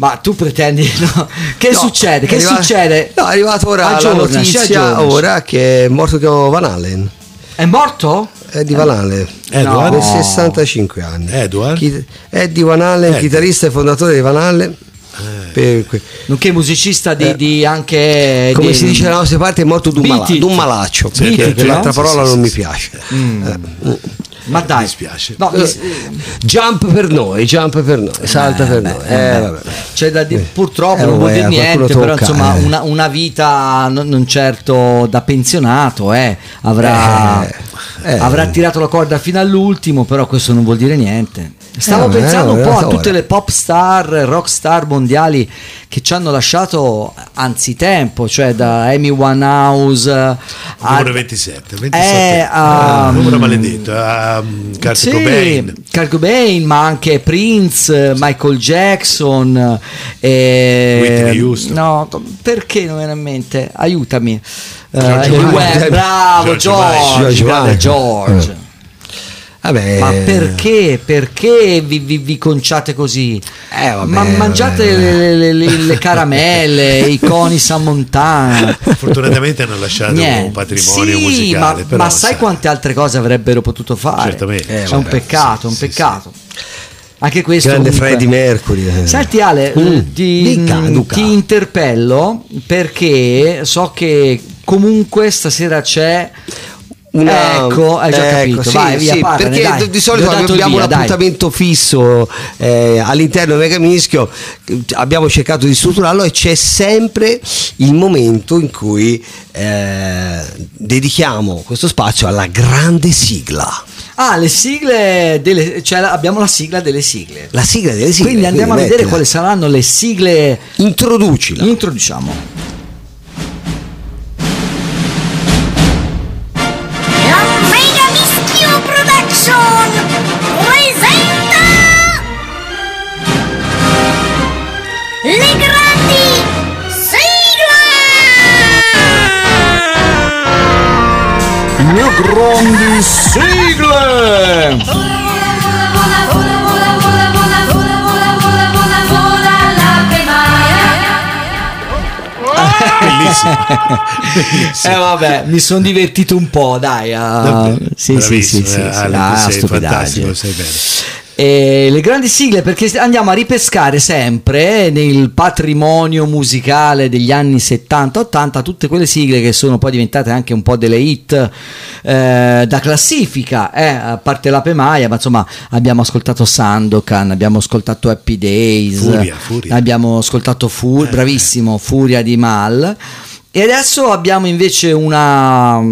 Ma tu pretendi, <laughs> no? Che no, succede? Che arriva, succede? No, è arrivata ora Aggiorna, la notizia ora che è morto Van Allen. È morto? Eddie Van Halen. Edward? No. 65 anni. Edward? Chi, Eddie Van Halen, Ed. chitarrista e fondatore di Van Halen. Eh. Per, nonché musicista di, eh, di anche come di, si dice dalle nostre parti è morto d'un, mala, d'un malaccio perché l'altra parola sì, non sì, mi sì. piace mm. eh. Ma dai, mi spiace. No, mi... Jump per noi, jump per noi, salta per noi. Eh, C'è da dire, purtroppo non vuol dire niente, però insomma eh. una, una, vita non, non, certo da pensionato, eh, avrà... eh. avrà tirato la corda fino all'ultimo, però questo non vuol dire niente. Stavo eh, pensando un po' a tutte le pop star, rock star mondiali che ci hanno lasciato anzitempo, cioè da Amy Winehouse a numero 27, 27 eh, a, uh, numero maledetto, a um, Kurt sì, Cobain. Kurt Cobain, ma anche Prince, Michael Jackson, eh, Whitney Houston. No, perché non viene in mente? Aiutami. Uh, bravo George, George, George. George. Vabbè. Ma perché? Perché vi, vi, vi conciate così? Eh, vabbè, ma mangiate le, le, le, le, caramelle, <laughs> i coni San Montana. Fortunatamente hanno lasciato Niente. un patrimonio sì, musicale. Ma, però, ma sai, sai quante altre cose avrebbero potuto fare? Certamente. Eh, è un peccato, sì, un peccato. Sì, Anche questo grande comunque. Freddy Mercury. Eh. Senti Ale, mm. ti, Dica, ti interpello perché so che comunque stasera c'è una... Ecco, hai già ecco, capito. Sì, Vai, via, sì, parlane, perché dai. di solito abbiamo via, un appuntamento dai. fisso eh, all'interno del Mega Mischio, abbiamo cercato di strutturarlo e c'è sempre il momento in cui eh, dedichiamo questo spazio alla grande sigla. Ah, le sigle, delle, cioè abbiamo la sigla delle sigle. La sigla delle sigle. Quindi andiamo quindi a vedere quali saranno le sigle. Introducila. Introduciamo. Bellissimo. eh vabbè, mi sono divertito un po', dai. Uh, sì, sì, sì, sì, sì, eh, ah, sei fantastico, sei bene. Eh, le grandi sigle perché andiamo a ripescare sempre nel patrimonio musicale degli anni 70-80 tutte quelle sigle che sono poi diventate anche un po' delle hit eh, da classifica, eh, a parte la Pemaia, ma insomma abbiamo ascoltato Sandokan, abbiamo ascoltato Happy Days, Furia, Furia. abbiamo ascoltato Furia, eh, bravissimo, Furia di Mal. E adesso abbiamo invece una,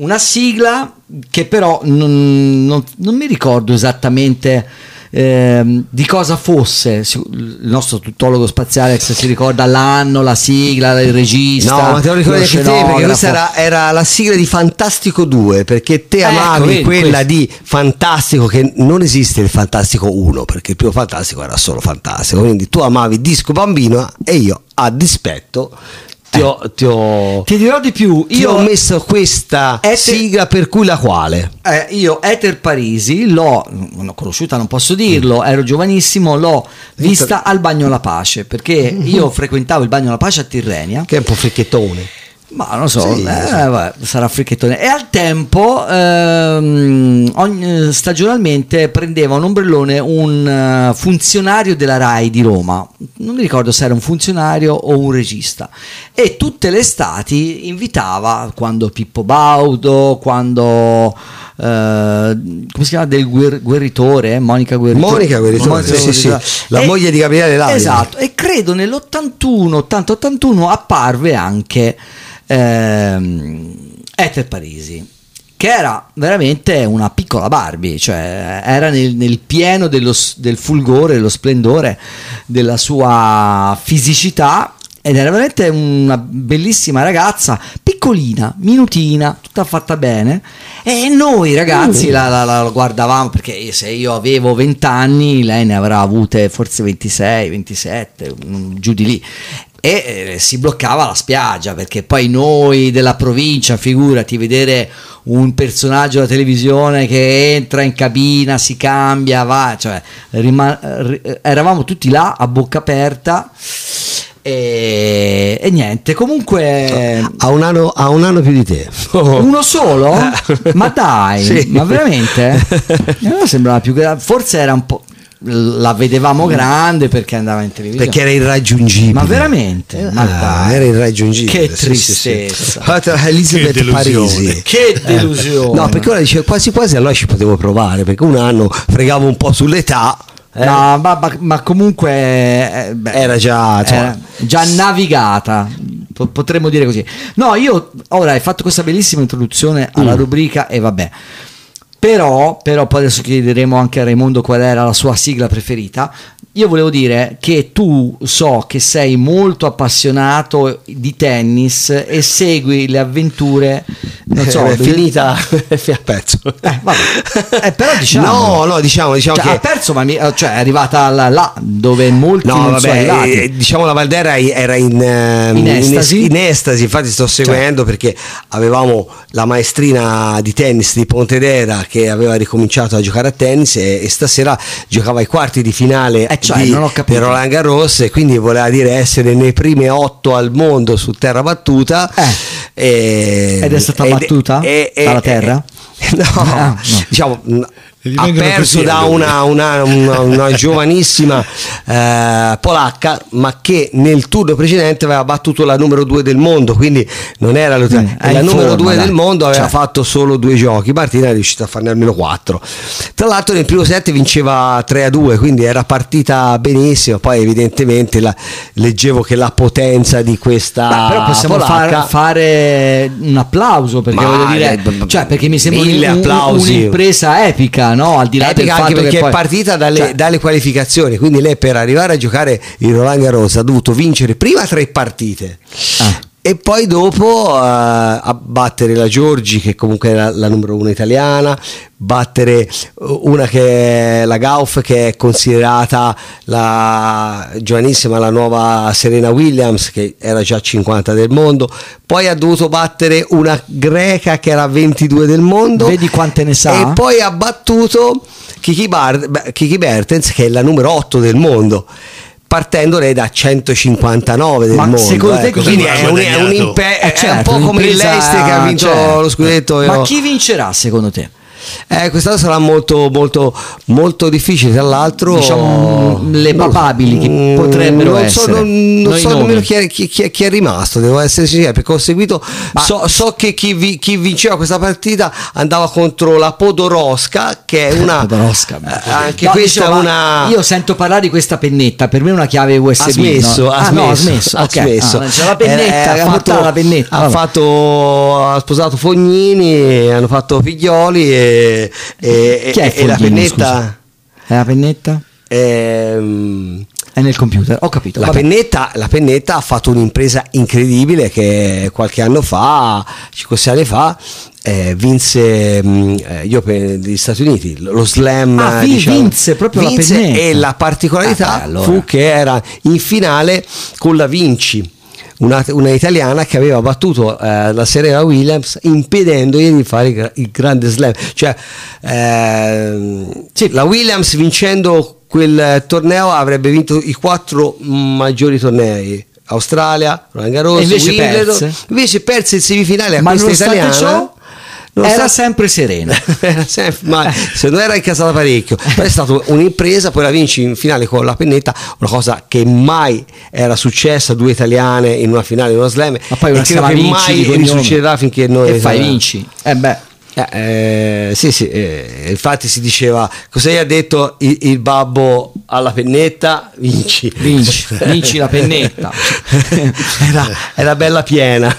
una sigla che però non, non, non mi ricordo esattamente eh, di cosa fosse. Il nostro tuttologo spaziale se si ricorda l'anno, la sigla, il regista. No, ma te lo ricordi anche te perché questa era, era, la sigla di Fantastico 2 perché te ecco, amavi vedi, quella questo. di Fantastico che non esiste il Fantastico 1 perché il primo Fantastico era solo Fantastico. Quindi tu amavi Disco Bambino e io a dispetto ti, ho, ti, ho, ti dirò di più. Io ho messo questa Ether, sigla per cui la quale. Eh, io Ether Parisi l'ho, l'ho conosciuta, non posso dirlo, mm. ero giovanissimo, l'ho vista al Bagno La Pace perché mm-hmm. io frequentavo il Bagno La Pace a Tirrenia. Che è un po' fricchettone. Ma non so, sì, eh, vabbè, sarà fricchettone. E al tempo, ehm, ogni, stagionalmente, prendeva un ombrellone un uh, funzionario della RAI di Roma. Non mi ricordo se era un funzionario o un regista. E tutte le estati invitava, quando Pippo Baudo, quando... Uh, come si chiama del guer- guerritore Monica Guerritore Monica Guerritore, Monica sì, sì, sì. la e, moglie di Gabriele Lavia esatto e credo nell'81 80-81 apparve anche ehm, Ether Parisi che era veramente una piccola Barbie, cioè era nel, nel pieno dello, del fulgore, dello splendore della sua fisicità ed era veramente una bellissima ragazza, piccolina, minutina, tutta fatta bene. E noi ragazzi uh. la, la, la, guardavamo perché se io avevo 20 anni, lei ne avrà avute forse 26, 27, giù di lì e eh, si bloccava la spiaggia perché poi noi della provincia, figurati, vedere un personaggio della televisione che entra in cabina, si cambia, va, cioè rima- eravamo tutti là a bocca aperta. E, e, niente, comunque ha un, anno, ha un anno più di te. <laughs> Uno solo? <laughs> ma dai, sì. ma veramente? <laughs> Sembrava più grande. Forse era un po' la vedevamo grande perché andava in televisione perché era irraggiungibile ma veramente ma ah, era irraggiungibile che tristezza sì, sì. Elizabeth che Parisi che delusione no perché ora dice quasi quasi allora ci potevo provare perché un anno fregavo un po' sull'età eh? No, ma, ma, ma, comunque eh, beh, era già, cioè, era già navigata potremmo dire così. No, io ora hai fatto questa bellissima introduzione alla mm. rubrica e vabbè. Però, però, poi adesso chiederemo anche a Raimondo qual era la sua sigla preferita io volevo dire che tu so che sei molto appassionato di tennis e segui le avventure non so, <laughs> è finita a pezzo. Eh, eh, però diciamo No, no, diciamo, diciamo cioè, che ha perso ma mi, cioè, è arrivata là dove molti no, non vabbè, eh, diciamo la Valdera era in, ehm, in, estasi. in, estasi, infatti sto cioè. seguendo cioè. perché avevamo la maestrina di tennis di Pontedera che aveva ricominciato a giocare a tennis e, e stasera giocava ai quarti di finale eh, cioè, di, non ho capito. per Roland Garros e quindi voleva dire essere nei primi otto al mondo su terra battuta eh. e, ed è stata ed, battuta e, dalla terra? <laughs> no, ah, no. diciamo ha perso da una, una, una, una <laughs> giovanissima eh, polacca ma che nel turno precedente aveva battuto la numero due del mondo quindi non era mm, la numero due del mondo aveva cioè. fatto solo due giochi Martina è riuscita a farne almeno quattro. Tra l'altro nel primo set vinceva 3 a 2 quindi era partita benissimo poi evidentemente la, leggevo che la potenza di questa ma però possiamo far, fare un applauso perché voglio dire cioè perché mi sembra un, un'impresa epica no? Al di là Epica del anche perché poi... è partita dalle, cioè... dalle, qualificazioni, quindi lei per arrivare a giocare il Roland Garros ha dovuto vincere prima tre partite. Ah e poi dopo uh, a battere la Giorgi che comunque è la, la, numero uno italiana battere una che è la Gauff che è considerata la giovanissima la nuova Serena Williams che era già 50 del mondo. Poi ha dovuto battere una greca che era 22 del mondo. Vedi quante ne sa? E poi ha battuto Kiki, Bar- Kiki Bertens che è la numero 8 del mondo partendo lei da 159 del Ma mondo. Secondo te ecco. quindi è un, è un, impe- eh certo, è un po' come il Leicester che ha vinto certo. lo scudetto. Ma chi vincerà secondo te? Eh, quest'anno sarà molto, molto, molto difficile. Tra l'altro, diciamo le papabili che mm, potrebbero non essere. So, non, non so nemmeno chi è, chi, chi, è, rimasto, devo essere sincero, perché ho seguito. So, so, che chi, vi, chi, vinceva questa partita andava contro la Podoroska, che è una. Podoroska, eh, anche no, questa diciamo, è una. Io sento parlare di questa pennetta, per me è una chiave USB. Ha smesso, no? ha, ah, smesso no, ha smesso. Ha okay. smesso. Ah, c'è la pennetta, eh, ha, fatto, la pennetta. Ha, fatto, ha sposato Fognini, hanno fatto figlioli e, e e, Chi è e la pennetta? È la pennetta? Ehm, è nel computer, ho capito. La pennetta, la pennetta, ha fatto un'impresa incredibile che qualche anno fa, 5-6 anni fa, eh, vinse mh, mm, eh, degli Stati Uniti lo slam ah, diciamo, vinse proprio vinse la pennetta e la particolarità ah, beh, allora. fu che era in finale con la Vinci una, una italiana che aveva battuto eh, la Serena Williams impedendogli di fare il, il grande slam. Cioè, eh, sì, la Williams vincendo quel torneo avrebbe vinto i quattro maggiori tornei. Australia, Roland Garros, invece Wimbledon, perse. invece perse in semifinale a Ma questa italiana. Ciò, non era sta... sempre serena. <laughs> sempre, ma se non era incasata parecchio. Poi è stata un'impresa, poi la vinci in finale con la pennetta, una cosa che mai era successa, due italiane in una finale di uno slam. Ma poi una e che mai risuccederà finché noi... E fai vinci. Eh beh. Eh, eh, sì, sì, eh, infatti si diceva cosa ha detto il, il, babbo alla pennetta? Vinci, vinci, vinci la pennetta. <laughs> era, era, bella piena.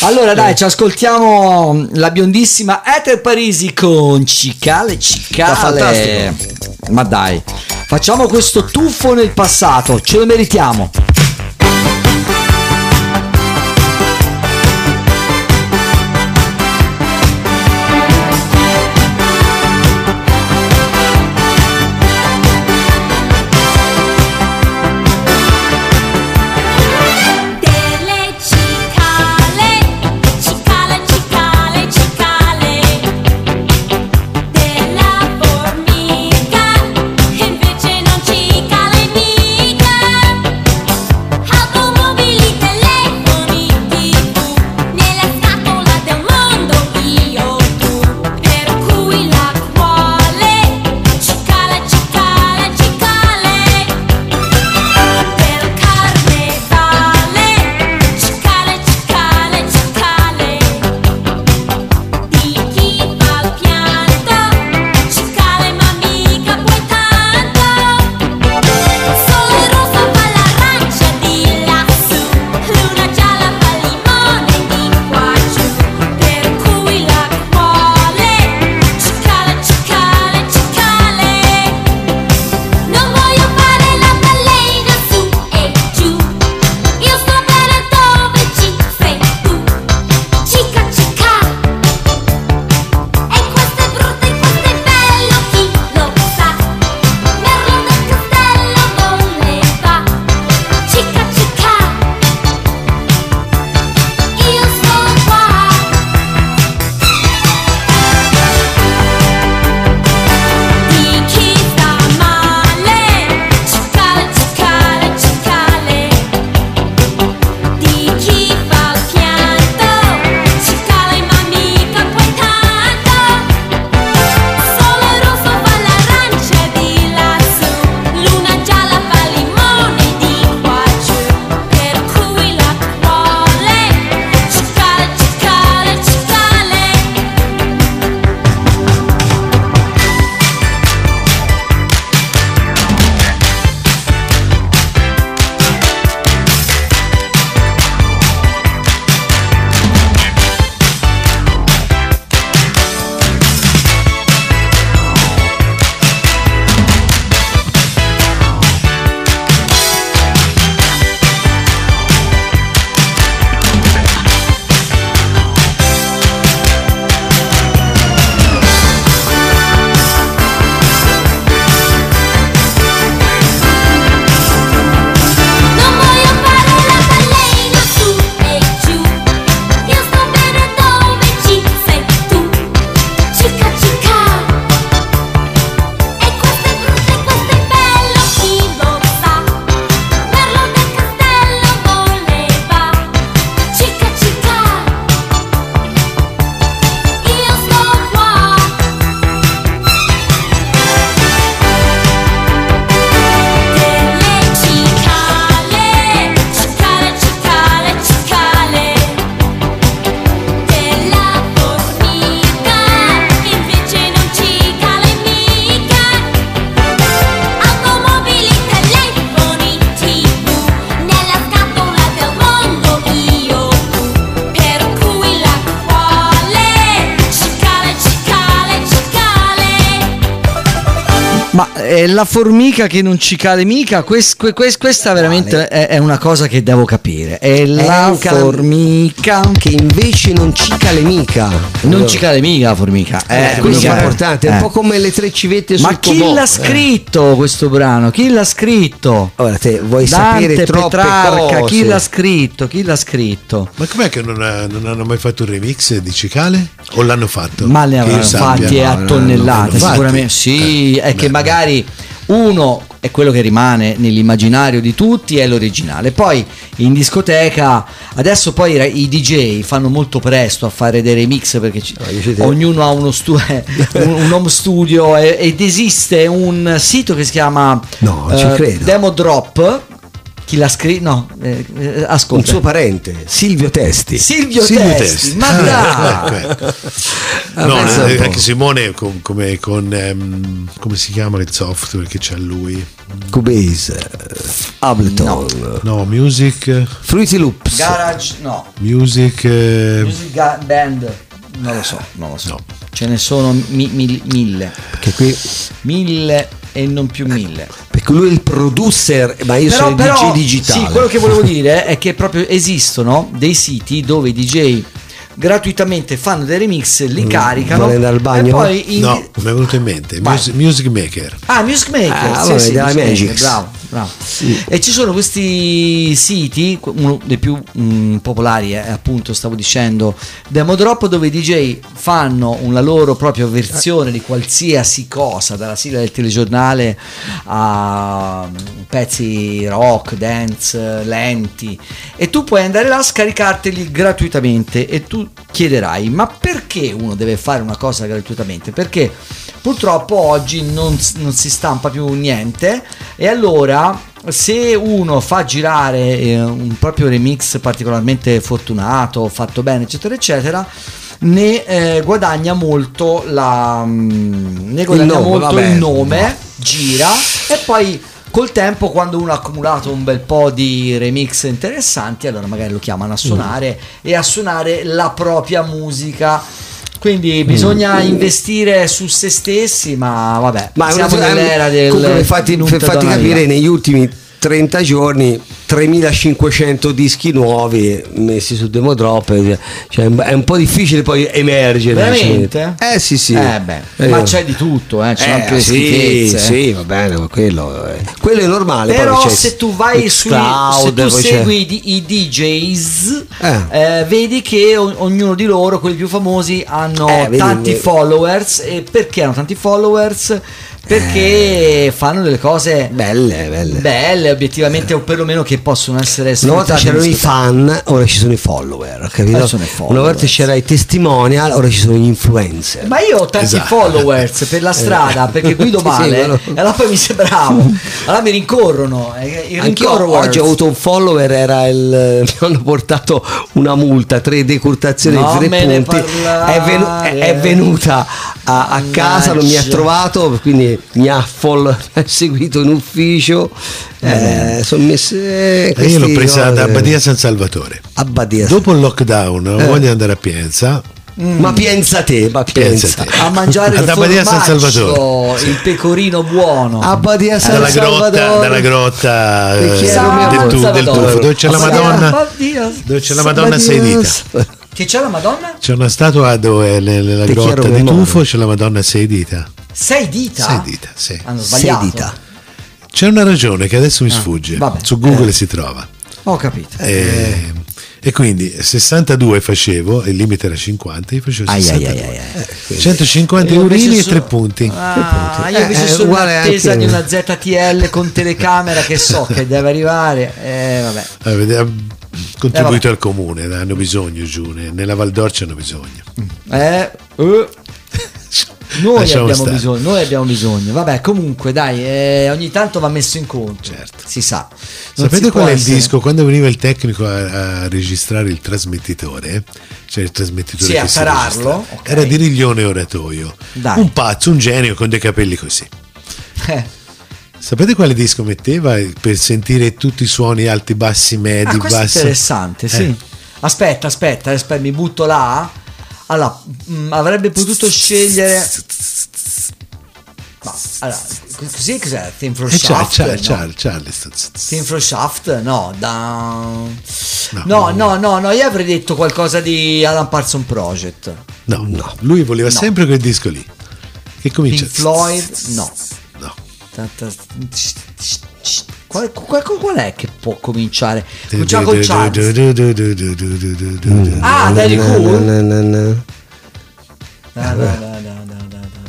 allora, dai, ci ascoltiamo la biondissima Ether Parisi con Cicale Cicale. Ma dai, facciamo questo tuffo nel passato, ce lo meritiamo. La formica che non ci cade mica, quest, quest, questa veramente è, è, una cosa che devo capire. È la è formica che invece non ci cade mica. Non ci cade mica la formica. Eh, questo è importante, è un po' come le tre civette sul Ma chi comò. l'ha scritto questo brano? Chi l'ha scritto? Ora te vuoi Dante, sapere troppe Petrarca, cose. chi l'ha scritto? Chi l'ha scritto? Ma com'è che non, ha, non hanno mai fatto un remix di Cicale? O l'hanno fatto? Ma ne avranno fatti a tonnellate, sicuramente. Sì, eh, è che magari magari uno è quello che rimane nell'immaginario di tutti, è l'originale. Poi in discoteca, adesso poi i DJ fanno molto presto a fare dei remix perché no, ognuno ha uno stu- un, un, home studio ed esiste un sito che si chiama no, uh, Demo Drop chi l'ha scritto? No, eh, eh, ascolta. Un suo parente, Silvio Testi. Silvio, Silvio Testi. Testi, ma ah, ecco, ecco. No, anche Simone com, come con um, come si chiama il software che c'ha lui? Cubase, Ableton, no. no, Music Fruity Loops, Garage, no. Music uh, Music Band. Non lo so, non lo so. No. Ce ne sono mi, mi, mille. Perché qui mille e non più mille. Perché lui è il producer, ma io però, sono il però, DJ digitale. Sì, quello che volevo <laughs> dire è che proprio esistono dei siti dove i DJ gratuitamente fanno dei remix, li mm, caricano al bagno? e poi in... no, mi è venuto in mente Music, Music Maker ah Music Maker ah, sì, sì, Music Maker, bravo, bravo. Sì. e ci sono questi siti uno dei più mh, mm, popolari è appunto stavo dicendo Demo Drop dove i DJ fanno una loro propria versione di qualsiasi cosa dalla sigla del telegiornale a mm, pezzi rock, dance, lenti e tu puoi andare là a scaricarteli gratuitamente e tu chiederai ma perché uno deve fare una cosa gratuitamente? Perché purtroppo oggi non, non si stampa più niente e allora se uno fa girare eh, un proprio remix particolarmente fortunato, fatto bene, eccetera, eccetera, ne eh, guadagna molto, la, mm, ne guadagna il nome, molto vabbè, il nome no. gira e poi Col tempo, quando uno ha accumulato un bel po' di remix interessanti, allora magari lo chiamano a suonare mm. e a suonare la propria musica. Quindi bisogna mm. investire su se stessi, ma vabbè, ma siamo nell'era del. Come fatti, fatti capire negli ultimi 30 giorni 3500 dischi nuovi messi su Demo Drop cioè, è un po' difficile poi emergere veramente? eh sì sì. Eh eh, ma c'è di tutto eh, c'è eh, anche sì, schifezze sì va bene ma quello, eh. quello è normale però se tu vai su se tu segui i, DJs eh. Eh, vedi che ognuno di loro quelli più famosi hanno tanti followers. E perché hanno tanti followers perché eh. fanno delle cose belle, belle, belle obiettivamente o perlomeno che possono essere una volta c'erano i fan ora ci sono i follower capito? Sono i follower. una volta c'era i testimonial ora ci sono gli influencer ma io ho tanti esatto. followers per la strada perché guido <laughs> male sì, e allora poi mi sei bravo allora mi rincorrono il oggi ho avuto un follower era il <laughs> mi hanno portato una multa tre decurtazioni no, di tre punti è, venu- è, venuta a, a casa non mi ha trovato quindi mi <laughs> ha fol- seguito in ufficio. Eh, sono messe. Eh, io l'ho presa ad Abbadia San Salvatore. Abbadia. Dopo il lockdown, eh. voglio andare a Pienza. Mm. Ma pensa te, ma pensa, a mangiare <laughs> il Abbadia San Salvatore il pecorino buono Abbadia San dalla Salvatore grotta, dalla grotta eh, del, tu, del tufo dove c'è la Madonna dove c'è la Madonna sei dita che c'è la Madonna? C'è una statua dove nella grotta di Tufo c'è la Madonna sei dita. Sei dita? Sei dita, sì. Hanno sbagliato. Sei dita. C'è una ragione che adesso mi ah, sfugge. Vabbè. Su Google eh. si trova. Ho capito. E, eh, e, quindi 62 facevo, il limite era 50, io facevo 62. Ai, ai, ai, 150 eurini e 3 punti. Ah, punti. io invece eh, sono in attesa anche... di una ZTL con telecamera che so che deve arrivare. Eh, vabbè. Eh, contribuito eh, al comune, hanno bisogno giù, nella Val d'Orcia hanno bisogno. Eh, uh. <laughs> Noi abbiamo, bisogno, noi abbiamo bisogno, vabbè comunque dai, eh, ogni tanto va messo in conto, certo. si sa. Non Sapete qual è il disco? Quando veniva il tecnico a, a registrare il trasmettitore, cioè il trasmettitore sì, che a tararlo, okay. era di Riglione Oratoio, dai. un pazzo, un genio con dei capelli così. Eh. Sapete quale disco metteva per sentire tutti i suoni alti, bassi, medi, ah, bassi? interessante, sì. Eh. Aspetta, aspetta, aspetta, mi butto là. Allora, mh, mm, avrebbe potuto scegliere... No, allora, così cos'è? Team from Shaft? Charlie, Charlie, Charlie. Team from Shaft? No, da... No, no, no, no, io avrei detto qualcosa di Alan Parson Project. No, no. Lui voleva no. sempre quel disco lì. Che comincia... Pink Floyd? No. No. Qual, qual, qual, è che può cominciare? Cominciamo con Charles. Ah, Daddy Cool?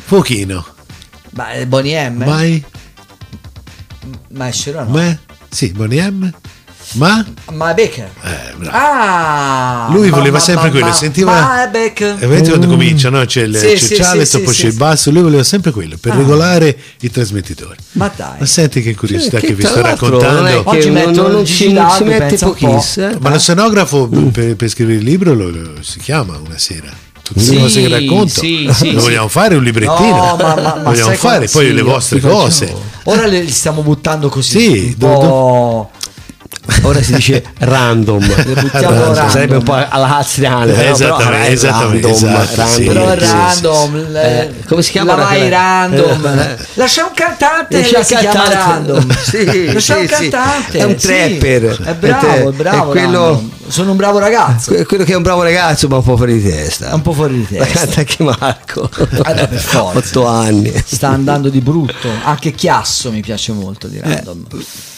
Fuochino. Ma Bonnie M? Mai? Ma esce no? Ma? Sì, Bonnie M. Ma? Ma Baker. Eh, ah, Lui voleva ma, sempre ma, quello, ma, sentiva... Ma Baker. E vedete quando comincia, no? C'è il, sì, c'è sì, Charles, sì, poi sì, c'è il basso, lui voleva sempre quello, per ah. regolare i trasmettitori. Ma dai. Ma senti che curiosità che, che vi sto raccontando. Oggi non, non, non ci, ci mette pochissimo. Eh? Ma lo scenografo mm. per, per, scrivere il libro lo, lo, si chiama una sera tutte sì, le cose che racconto. Sì, sì, Lo vogliamo fare un librettino? No, ma, ma, ma vogliamo fare poi le vostre cose. Ora le stiamo buttando così. Sì, un po'... Ora si dice <laughs> random, random. sarebbe un po' alla Haziane, eh, esattamente, esattamente, random, esatto, random. Sì, però sì, random, sì. Eh, come si chiama? La vai random. Eh. Lascia un cantante, Lascia si cantante. chiama random. <laughs> Sì, Lascia sì, un sì. cantante. È un sì. trapper. È bravo, è bravo. È quello-. Sono un bravo ragazzo. Que- quello che è un bravo ragazzo ma un po' fuori di testa. È un po' fuori di testa. canta anche Marco. per forza. Otto anni. Sta andando di brutto. Anche Chiasso mi piace molto di random.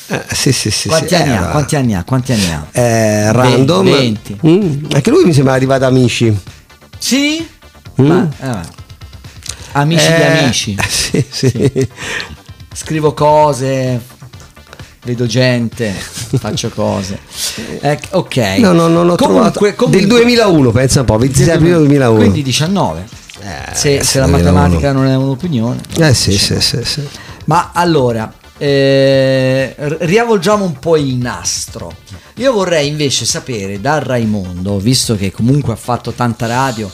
Eh, sì, sì, sì. Quanti sì, anni eh, ha? Quanti anni ha? Quanti anni ha? Eh, random. 20. Mm, anche lui mi sembra arrivato amici. Sì? Mm. Ma, eh, amici di Eh, amici. <laughs> Sì, sì. Scrivo cose, vedo gente, faccio cose. Eh, ok. No, no, non ho Comunque- trovato. comunque- Del 2001, pensa un po', 26 aprile 2001. Quindi 19. Eh, se, se la 2001. matematica non è un'opinione. Eh sì, sì, sì, sì. Ma allora, eh, riavvolgiamo un po' il nastro. Io vorrei invece sapere da Raimondo, visto che comunque ha fatto tanta radio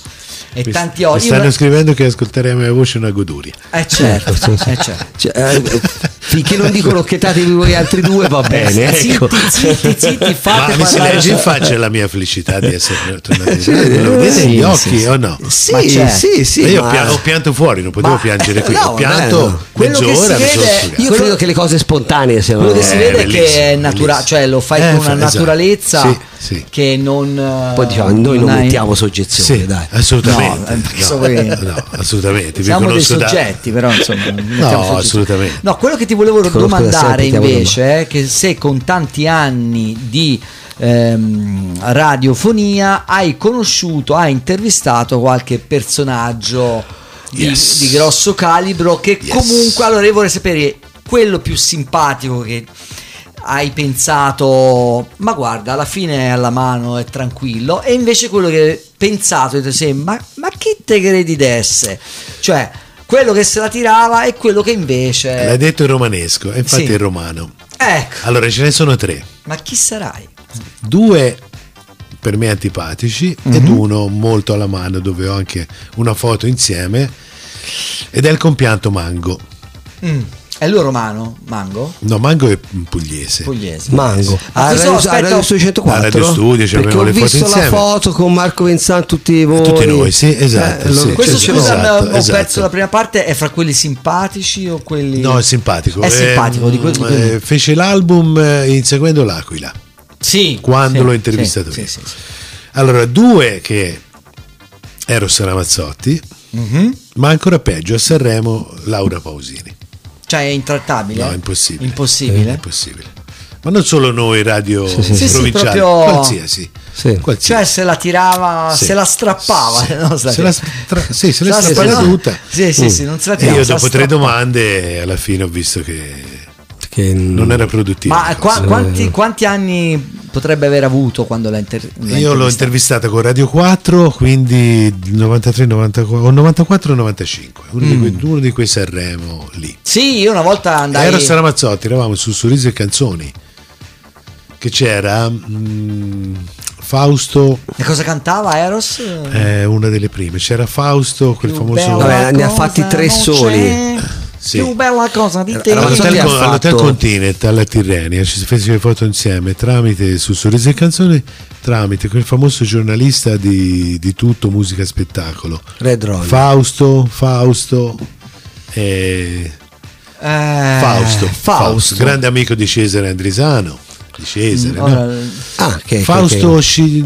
e Mi- tanti mi oggi. stanno scrivendo che ascoltare la mia voce una goduria. Eh certo, <laughs> eh certo. Cioè, eh, finché non dicono chiettatevi voi altri due va bene. Ecco. Zitti, zitti, zitti, <laughs> fate Ma mi si legge in faccia la mia felicità di essere tornato in Sì? Lo vedete sì, negli sì, occhi sì. o no? Sì, Ma sì, sì. Ma io ma- ho pianto fuori, non potevo Ma- piangere qui. no, ho pianto no. Quello che mezz'ora, si mi sono vede- sfogato. Io credo che le cose spontanee siano. Quello che si Eh, vede è che è naturale, cioè lo fai Eh, con una esatto. naturalezza Sì, che non. Poi diciamo, noi non hai- mettiamo soggezione, Sì, dai. assolutamente. No, No, no, assolutamente. Siamo dei conosco da- soggetti, però insomma. No, soggetti. assolutamente. No, quello che ti volevo Ti domandare sempre, invece è che se con tanti anni di ehm, radiofonia hai conosciuto, hai intervistato qualche personaggio di, Yes. di grosso calibro che Yes. comunque allora io vorrei sapere quello più simpatico che hai pensato ma guarda alla fine è alla mano è tranquillo e invece quello che hai pensato ti sembra ma chi te credi d'esse cioè quello che se la tirava e quello che invece L'hai detto in romanesco, e infatti Sì. è romano. ecco Allora, ce ne sono tre. ma chi sarai Due per me antipatici Mhm. ed uno molto alla mano dove ho anche una foto insieme ed è il compianto Mango. Mm. È lui romano Mango No, Mango è pugliese. pugliese Mango. A Radio, aspetta- a Radio Studio 104. A Radio Studio, ci ho le foto visto la insieme. foto con Marco Venzan tutti voi. Tutti noi, sì, esatto, lo- sì. questo Sì, scusa esatto, ho esatto. perso la prima parte è fra quelli simpatici o quelli No, è simpatico. è simpatico di quelli, di quelli- eh, fece l'album eh, inseguendo l'Aquila. sì quando sì, l'ho intervistato sì, sì, sì, sì. Allora, due che Eros Ramazzotti, Mhm. ma ancora peggio a Sanremo Laura Pausini. Cioè è intrattabile? No, è impossibile. Impossibile? È impossibile. Ma non solo noi radio Sì, sì, provinciali, Sì, sì, proprio- qualsiasi. Sì. qualsiasi. Cioè se la tirava, Sì. se la strappava. Sì. <laughs> no? Se la stra- sì, se la strappava tutta. Sì, sì, sì, non se la E tirava. io se la dopo tre strappava. domande alla fine ho visto che Che non era produttivo. Ma qua- quanti, quanti anni potrebbe aver avuto quando l'ha, inter- l'ha Io l'ho intervistata? con Radio 4, quindi 93, 94, o 94 95, uno, di Mm. quei, uno di quei Sanremo lì. Sì, io una volta andai... Eros Ramazzotti, eravamo su Sorrisi e Canzoni, che c'era mm, Fausto, E cosa cantava Eros? eh, una delle prime, c'era Fausto, quel Più famoso... Vabbè, ne ha fatti tre soli. c'è, Sì. Più bella cosa di te. All'hotel, Con- all'Hotel Continent alla Tirrenia ci si fece le foto insieme tramite su Sorrisi e Canzoni tramite quel famoso giornalista di, di tutto musica spettacolo Red Roll. Fausto Fausto e Fausto, Fausto, grande amico di Cesare Andrisano. Di Cesare, mm, no? ah, che, Fausto, che,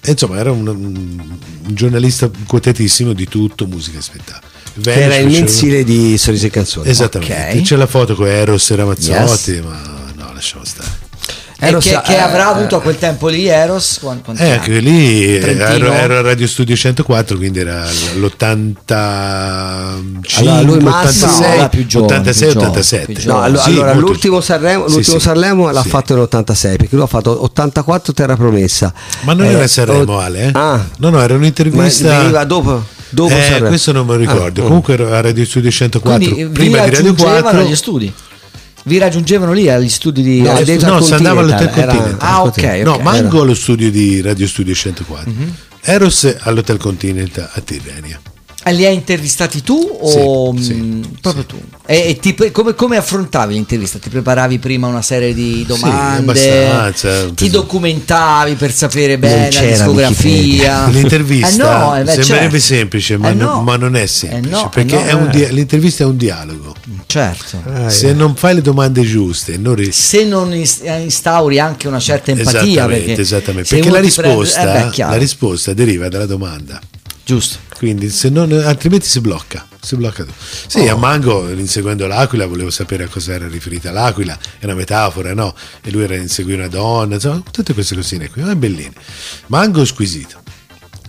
che... insomma, era un, un, giornalista quotatissimo di tutto, musica e spettacolo. Venice, era il mensile di Sorrisi e Canzoni. Esattamente. Okay. C'è la foto con Eros e Ramazzotti, yes. ma no, lasciamo stare. Eros, che, che, avrà avuto a quel tempo lì Eros? Quanti eh, anche lì ero, ero a Radio Studio 104, quindi era l'85, allora, lui 86, no, più giovane, 86, più 87. Più no, allora, sì, allora l'ultimo Sanremo, l'ultimo sì, Sanremo sì, l'ha fatto nell'86 perché lui ha fatto 84 Terra Promessa. Ma non eh, era Sanremo, Ale? Eh? Ah, no, no, era un'intervista. Ma veniva dopo. Dopo eh, questo non me lo ricordo. Ah, Comunque ero a Radio Studio 104 Quindi, prima di Radio 4 gli studi? Vi raggiungevano lì agli studi di no, no si andava all'hotel Continental? ah ok, okay no Mango allo studio di Radio Studio 104 mm-hmm. Eros all'hotel Continental a Tirrenia li hai intervistati tu o sì, mm, sì, proprio sì. tu? E, e ti, come, come, affrontavi l'intervista? Ti preparavi prima una serie di domande? Sì, ti documentavi per sapere bene la discografia? L'intervista eh no, eh beh, sembrerebbe certo. semplice, ma, eh no. non, ma, non, è semplice, eh no, perché eh no, dia- l'intervista è un dialogo. Certo. Ah, Se non fai le domande giuste, non ri- se non instauri anche una certa empatia, esattamente, perché, esattamente. perché la, risposta, prende... Eh la risposta deriva dalla domanda. Giusto. Quindi se non, altrimenti si blocca. Si blocca tutto. Sì, oh. a Mango, inseguendo l'aquila, volevo sapere a cosa era riferita l'aquila, è una metafora, no? E lui era inseguire una donna, insomma, tutte queste cosine qui, ma belline. Mango squisito.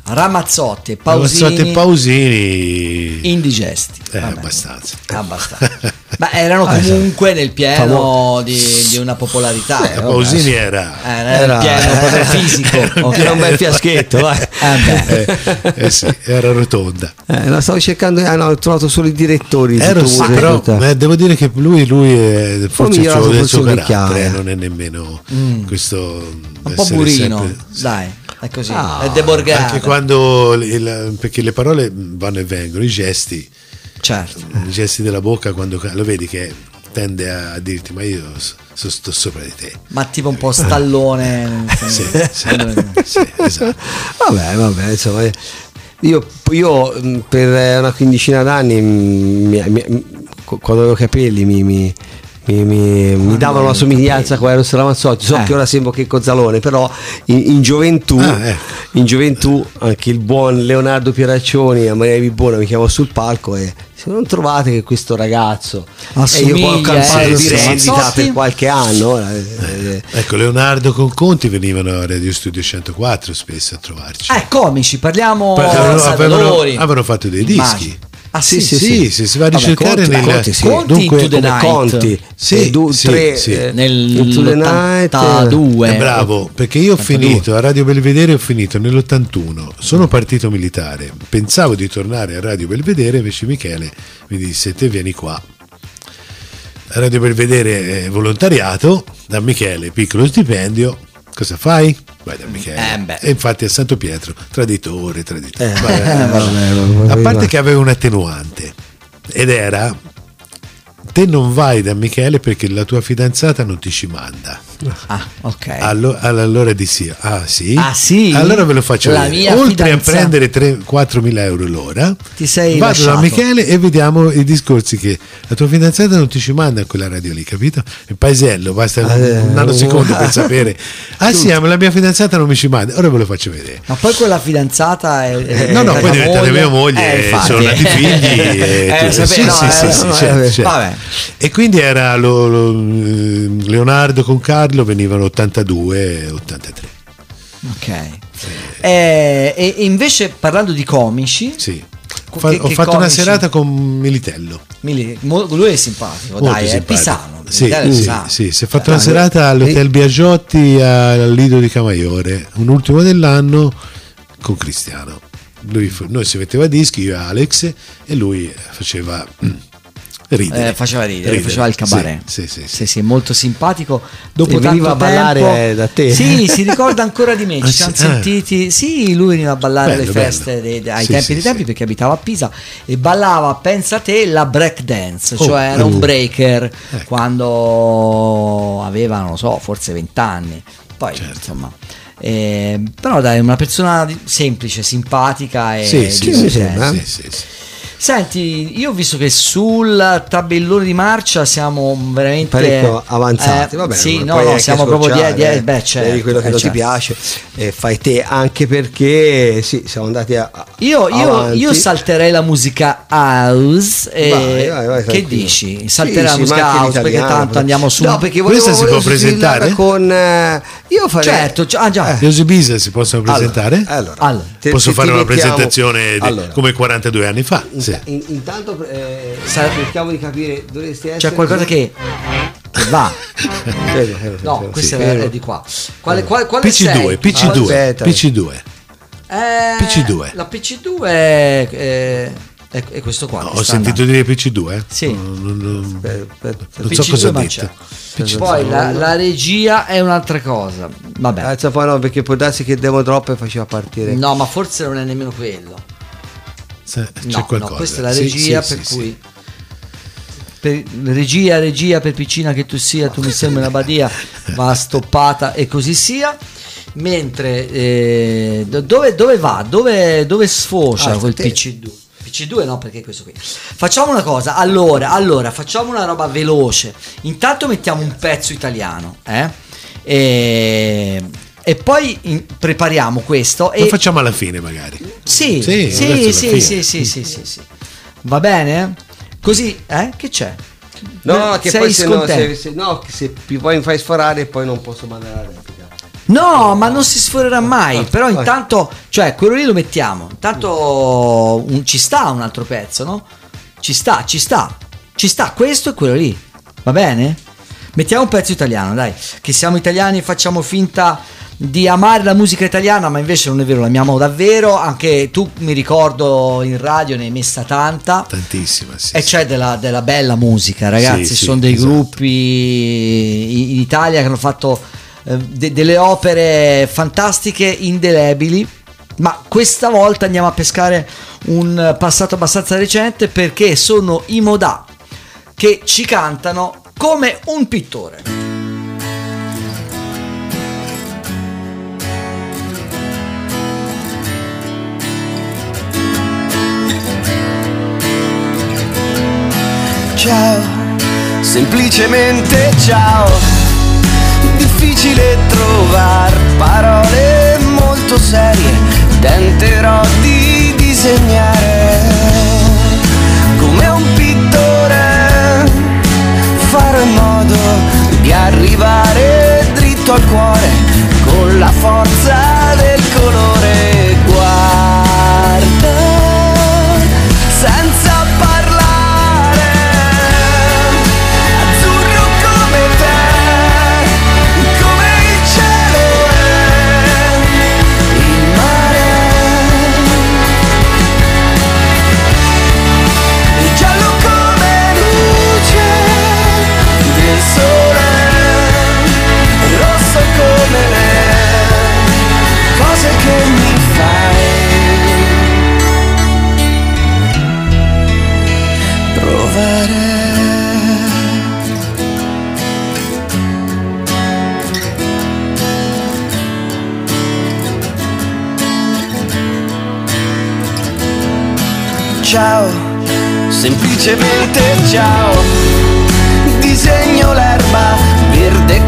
Ramazzotti e Pausini. Ramazzotti e Pausini. Indigesti. Eh, abbastanza. abbastanza. <laughs> Ma erano ah, comunque nel pieno di, di, una popolarità. Eh, Pausini era, era, era pieno eh, proprio fisico. Era, okay. un bel fiaschetto, vai. Eh, eh, eh, sì, era rotonda. Eh, la stavo cercando, ah, no, ho trovato solo i direttori. Ero, sì, però devo dire che lui, lui è forse il suo, il suo carattere, non è nemmeno mm. questo. Un po' burino, sempre, dai è così, ah, è deborgato. Anche quando, il, perché le parole vanno e vengono, i gesti, certo. i gesti della bocca, quando lo vedi che tende a dirti ma io sto, sto sopra di te. Ma tipo un po' stallone. <laughs> sì, sì, sì, esatto. Vabbè, vabbè, insomma, io, io per una quindicina d'anni mi, mi, quando avevo capelli mi, mi mi, mi, mi davano una somiglianza con Eros Ramazzotti. So eh. che ora sembro che Cozzalone però in, in gioventù ah, eh. in gioventù anche il buon Leonardo Pieraccioni a Maria Bibbona mi chiamò sul palco e se non trovate che questo ragazzo Assomiglia, e io poi ho campato di rendita per qualche anno eh, eh, ecco Leonardo con Conti venivano a Radio Studio 104 spesso a trovarci. Eh comici parliamo avevano, avevano, avevano fatto dei dischi. Immagino. Ah sì, sì, sì, sì, si va a ricercare Vabbè, Conti, nel Conti, sì. Conti dunque, into the night. Conti, sì, du, sì, tre, sì. Eh, nell'82. Eh, bravo, perché io ho 82. finito a Radio Belvedere, ho finito nell'81, sono partito militare, pensavo di tornare a Radio Belvedere, invece Michele mi disse te vieni qua. Radio Belvedere volontariato, da Michele piccolo stipendio, cosa fai? Vai da Michele. Eh, e infatti a Santo Pietro, traditore, traditore. Eh, Vabbè, eh, a parte che aveva un attenuante ed era te non vai da Michele perché la tua fidanzata non ti ci manda. Ah, ok. Allora, allora di sì. Ah, sì? Ah, sì? Allora ve lo faccio la vedere. Oltre fidanza... a prendere 3-4 mila euro l'ora, ti sei vado lasciato. da Michele e vediamo i discorsi che la tua fidanzata non ti ci manda a quella radio lì, capito? Il paesello, basta ah, un nanosecondo per <laughs> sapere. Ah sì, ma la mia fidanzata non mi ci manda. Ora ve lo faccio vedere. Ma poi quella fidanzata è... è no, no, poi diventa mia moglie, eh, sono nati <laughs> figli. E eh, sì, no, sì, eh, sì, sì, certo, certo. E quindi era lo, lo, Leonardo con Carlo venivano 82 e 83. Ok. Eh, e, e, invece parlando di comici, sì. Fa, che, ho che fatto comici? una serata con Militello. Mili, lui è simpatico, Molto dai, simpatico. è pisano. Sì, sì, sì, si è fatto una serata all'Hotel Biagiotti al Lido di Camaiore, un ultimo dell'anno con Cristiano. Lui, noi si metteva dischi, io e Alex, e lui faceva <clears throat> Ridere. Eh, faceva ridere, ridere, faceva il cabaret. Sì, sì, sì, sì. sì molto simpatico. Dopo e veniva a ballare tempo, da te. Sì, si ricorda ancora di me. Ci ah, siamo ah. sentiti. Sì, lui veniva a ballare alle feste dei, ai sì, tempi sì, dei tempi perché abitava a Pisa e ballava, pensa te, la break dance, oh, cioè era un uh. breaker ecco. quando aveva, non lo so, forse 20 anni. Poi, certo. insomma. Eh, però dai, una persona semplice, simpatica e sì, sì, sì, sì, sì, sì. Senti, io ho visto che sul tabellone di marcia siamo veramente parecchio avanzati. Eh, Va bene, sì, no, no, siamo proprio dietro. Die, beh, certo, quello che eh, non certo. ti piace, eh, fai te anche perché sì, siamo andati a. Io, io, io, salterei la musica house. E vai, vai, vai, che dici? Salterei sì, la musica house perché tanto andiamo su. No, perché questa si può presentare con. Eh, io farei. Certo, ah, già. Eh. Bisa si possono presentare? Allora, allora. Te, posso te, fare una presentazione allora. come 42 anni fa. Sì. in, intanto eh, cerchiamo di capire dovresti essere. C'è qualcosa che va. no, questa è, è, di qua. Quale, quale, quale PC2, PC2, Aspetta. PC2. Eh, PC2. La PC2 è, è, è, è questo qua. No, ho sentito andando. dire PC2. Sì. Non, non, non, aspetta, non so cosa ha detto. PC2. Poi la, la, regia è un'altra cosa. Vabbè. Eh, poi no, perché può darsi che devo troppo e faceva partire. No, ma forse non è nemmeno quello. C'è no, qualcosa. No, questa è la regia sì, sì, per sì, cui per, regia, regia per piccina che tu sia, tu mi sembri una badia, va stoppata e così sia. Mentre eh, dove, dove, va? Dove, dove sfocia ah, quel te. PC2? PC2 no, perché questo qui. Facciamo una cosa, allora, allora, facciamo una roba veloce. Intanto mettiamo un pezzo italiano, eh? E, e poi in, prepariamo questo. Lo e facciamo alla fine, magari. Sì, sì, sì, sì, sì, sì, sì, sì, sì. Va bene? Così, eh? Che c'è? No, che poi se no, se, se, no, se poi mi fai sforare poi non posso mandare la replica. No, ma non si sforerà mai. <laughs> Però intanto, cioè, quello lì lo mettiamo. Intanto un, ci sta un altro pezzo, no? Ci sta, ci sta. Ci sta questo e quello lì. Va bene? Mettiamo un pezzo italiano, dai. Che siamo italiani e facciamo finta di amare la musica italiana, ma invece non è vero, l'amiamo davvero. Anche tu mi ricordo in radio ne hai messa tanta. Tantissima, sì. E c'è della, della bella musica, ragazzi. Sì, sono dei esatto. gruppi in Italia che hanno fatto de- delle opere fantastiche, indelebili. Ma questa volta andiamo a pescare un passato abbastanza recente perché sono i Modà che ci cantano come un pittore. Ciao, semplicemente ciao. Difficile trovare parole molto serie, tenterò di disegnare come un pittore, farò in modo di arrivare dritto al cuore con la forza del colore. Ciao, semplicemente ciao. Disegno l'erba verde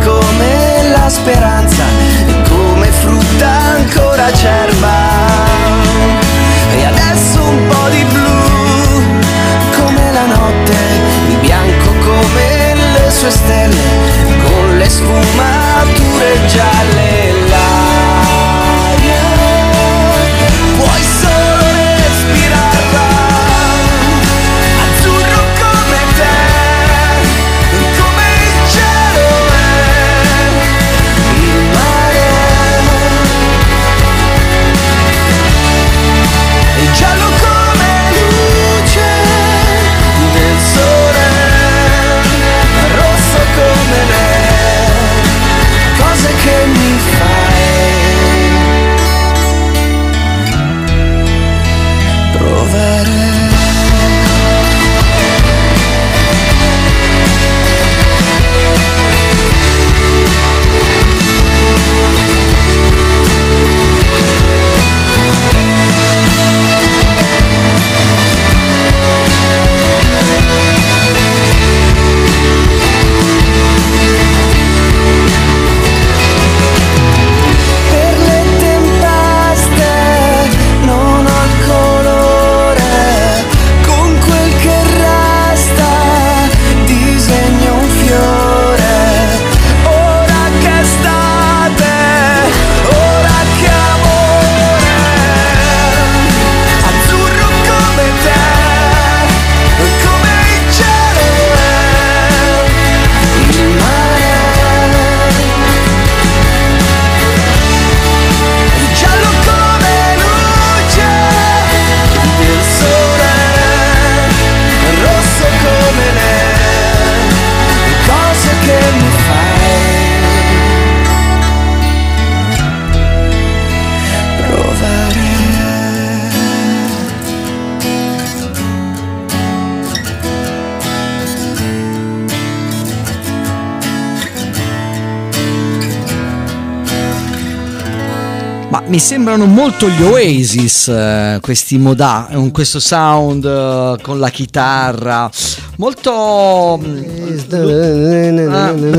mi sembrano molto gli Oasis, eh, questi moda, questo sound eh, con la chitarra, molto... Uh,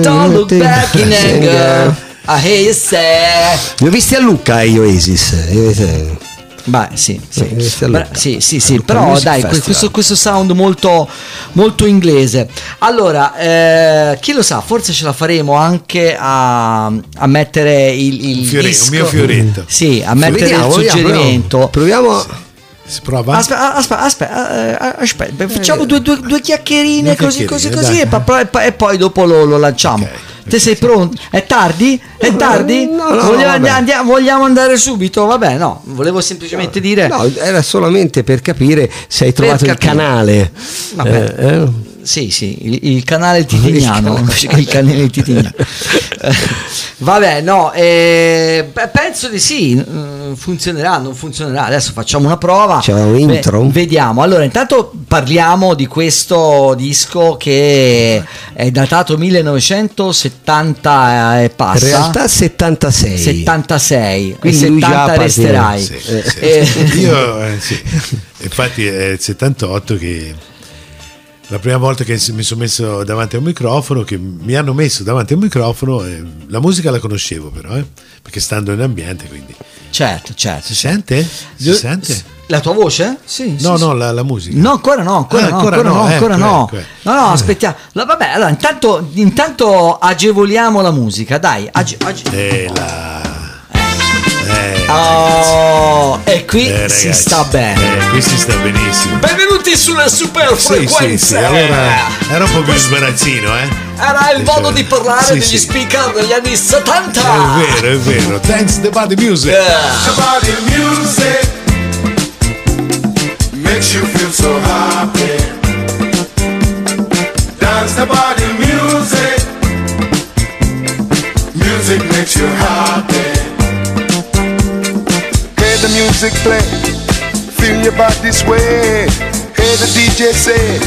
don't look back in anger. I hear you say. Li ho visti a Lucca gli Oasis. Beh, sì, sì, Beh, sì, sì, sì però dai, questo, questo, sound molto, molto inglese. Allora, eh, chi lo sa, forse ce la faremo anche a, a mettere il, il Fiore, disco. un mio fioretto. Sì, a mettere Vediamo, il suggerimento. Proviamo. Si prova? Aspetta, aspetta, aspetta, aspetta. facciamo due, due, due chiacchierine due così, così, così, e, e, poi dopo lo, lo lanciamo. Okay. Te sei pronto? È tardi? È tardi? No, no, vogliamo, no, andiamo, vogliamo, andare subito? Vabbè, no, volevo semplicemente dire. No, era solamente per capire se hai trovato il canale. Vabbè. Eh, eh. Sì, sì, il, il canale titignano, il canale titignano. <laughs> <laughs> Vabbè, no, eh, penso di sì, mm, funzionerà, non funzionerà. Adesso facciamo una prova. C'è un intro. Beh, vediamo. Allora, intanto parliamo di questo disco che è datato 1970 e passa. In realtà 76. 76, quindi 70 resterai. Sì, sì. Eh. Io, eh, sì. infatti è il 78 che la prima volta che mi sono messo davanti a un microfono, che mi hanno messo davanti a un microfono, eh, la musica la conoscevo però, eh, perché stando in ambiente quindi. Certo, certo. Si sente? Si Io, sente? La tua voce? Sì. No, sì, no, sì. La, la, musica. No, ancora no, ancora ah, no, ancora, ancora no, no, ancora ecco, no. Ecco, ecco. No, no, aspettiamo. vabbè, allora intanto, intanto agevoliamo la musica, dai. Age, age... Eh, la... Eh, oh, e qui eh, ragazzi, si sta bene. Eh, qui si sta benissimo. Benvenuti sulla super frequenza. Sì, sì, sì. Allora, era un po' più sbarazzino, eh? Era il modo di parlare sì, degli sì. speaker degli anni 70. È vero, è vero. Thanks the body music. Yeah. The body music makes you feel so happy. Dance the body music play. Feel your body sway. Hear the DJ say,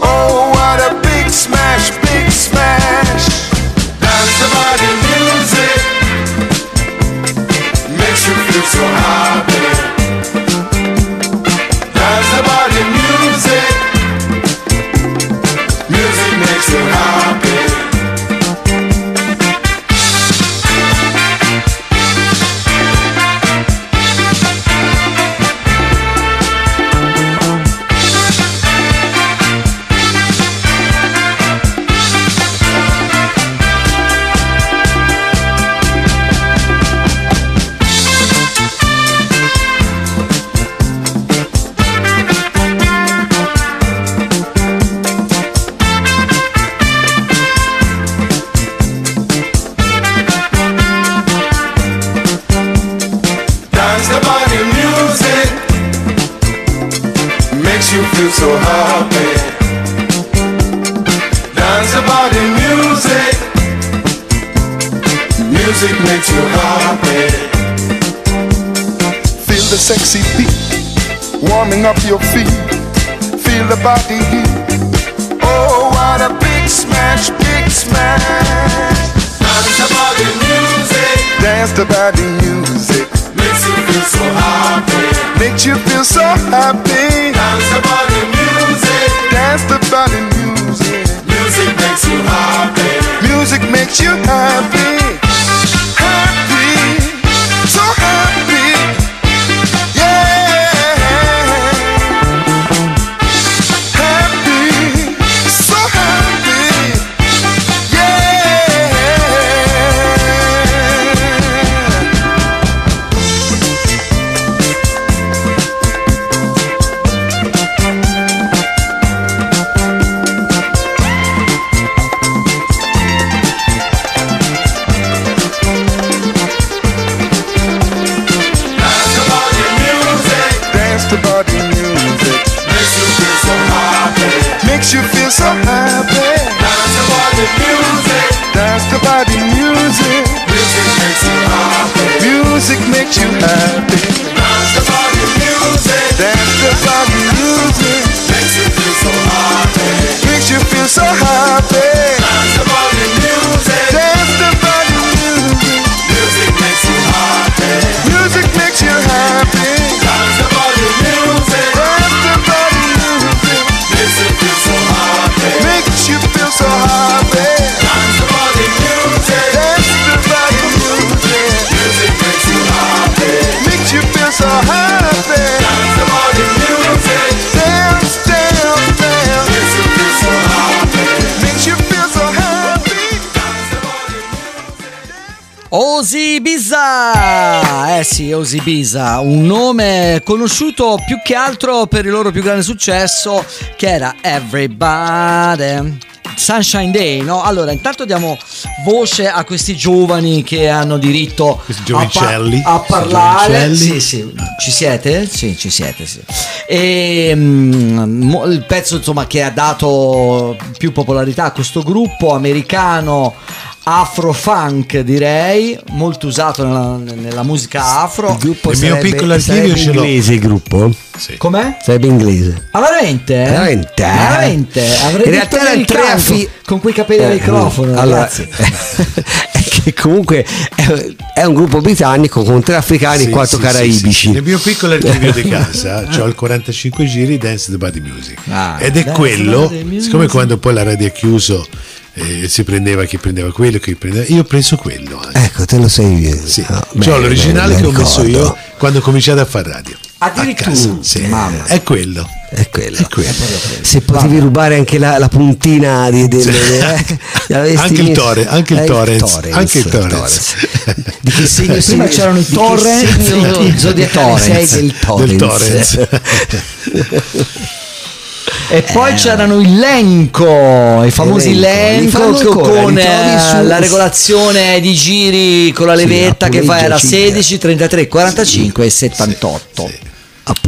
Oh, what a big smash, big smash. Dance the body music makes you feel so happy. Warming up your feet. Feel the body heat. Oh, what a big smash, big smash. Dance about the music. Dance about the music. Makes you feel so happy. Makes you feel so happy. Dance about the music. dance the body music. Music makes you happy. Music makes you. Happy, Sì, Osibisa, un nome conosciuto più che altro per il loro più grande successo che era Everybody. Sunshine Day, no? Allora, intanto diamo voce a questi giovani che hanno diritto a, pa- a, parlare. Sì, sì, ci siete? Sì, ci siete, sì. E um, il pezzo insomma che ha dato più popolarità a questo gruppo americano afro-funk direi, molto usato nella, nella musica afro. Il gruppo il sarebbe, mio piccolo archivio ce l'ho. inglese il gruppo? Sì. Com'è? Sarebbe inglese. Ah veramente? Veramente? Veramente? Avrei In realtà erano tre affi... con quei capelli al eh, microfono. Allora, <laughs> è che comunque è, è, un gruppo britannico con tre africani sì, e quattro sì, caraibici. Nel mio piccolo archivio di <laughs> casa ho il 45 giri Dance the Body Music. Ah, Ed è quello, siccome quando poi la radio è chiuso eh, si prendeva chi prendeva quello, chi prendeva. Io ho preso quello. Anche. Ecco, te lo sei. Sì. No, cioè, l'originale bene, che ho messo io quando ho cominciato a fare radio. Addirittura, sì. È quello. È quello. È quello. Se potevi Vabbè. rubare anche la, la puntina di, delle, sì. eh, <laughs> anche, il tore, anche il eh, torrens, anche il torrens. <laughs> Di che segno Prima c'erano i torrens, i zodiatori del torrens. <laughs> E poi eh. c'erano il Lenco, i famosi Lenco, Lenco con eh, la regolazione di giri con la levetta sì, che fa era 16, 33, 45 e 78. Sì, sì.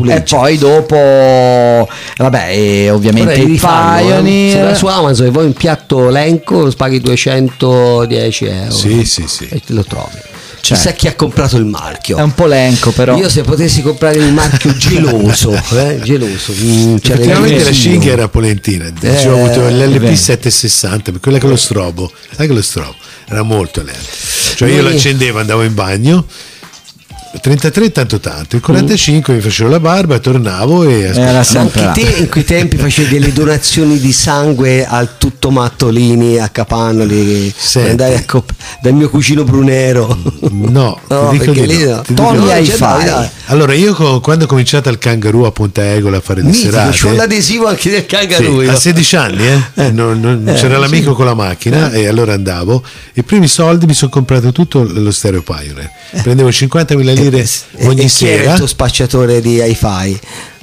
E poi dopo, vabbè, e ovviamente i Pioneer. Eh? Su Amazon e vuoi un piatto Lenco, paghi 210 euro. Sì, sì, sì. E te lo trovi. Certo. Chissà chi ha comprato il marchio. È un po' lenco, però. Io se potessi comprare il marchio <laughs> geloso, eh, geloso. Mm, Effettivamente la cinghia era polentina. Eh, ho avuto l'LP 760, quella con lo strobo. Sai che lo strobo? Era molto lento. Cioè io l'accendevo, andavo in bagno 33 tanto tanto, il 45 mm. mi facevo la barba, tornavo e ascoltavo. Anche te in quei tempi facevi delle donazioni di sangue al tutto Mattolini a Capannoli, andavi a cop- dal mio cugino Brunero. <laughs> No, no perché lì no. Tony hai fai. Allora io quando ho cominciato al Kangaroo a Ponte Egola a fare le Mitico, serate, c'ho l'adesivo anche del Kangaroo. Sì, a 16 anni, eh? eh. Non, non, eh, c'era l'amico sì. con la macchina eh. e allora andavo. I primi soldi mi sono comprato tutto lo stereo Pioneer. Prendevo 50.000 lire e, ogni e sera. Chi era il tuo spacciatore di hi-fi?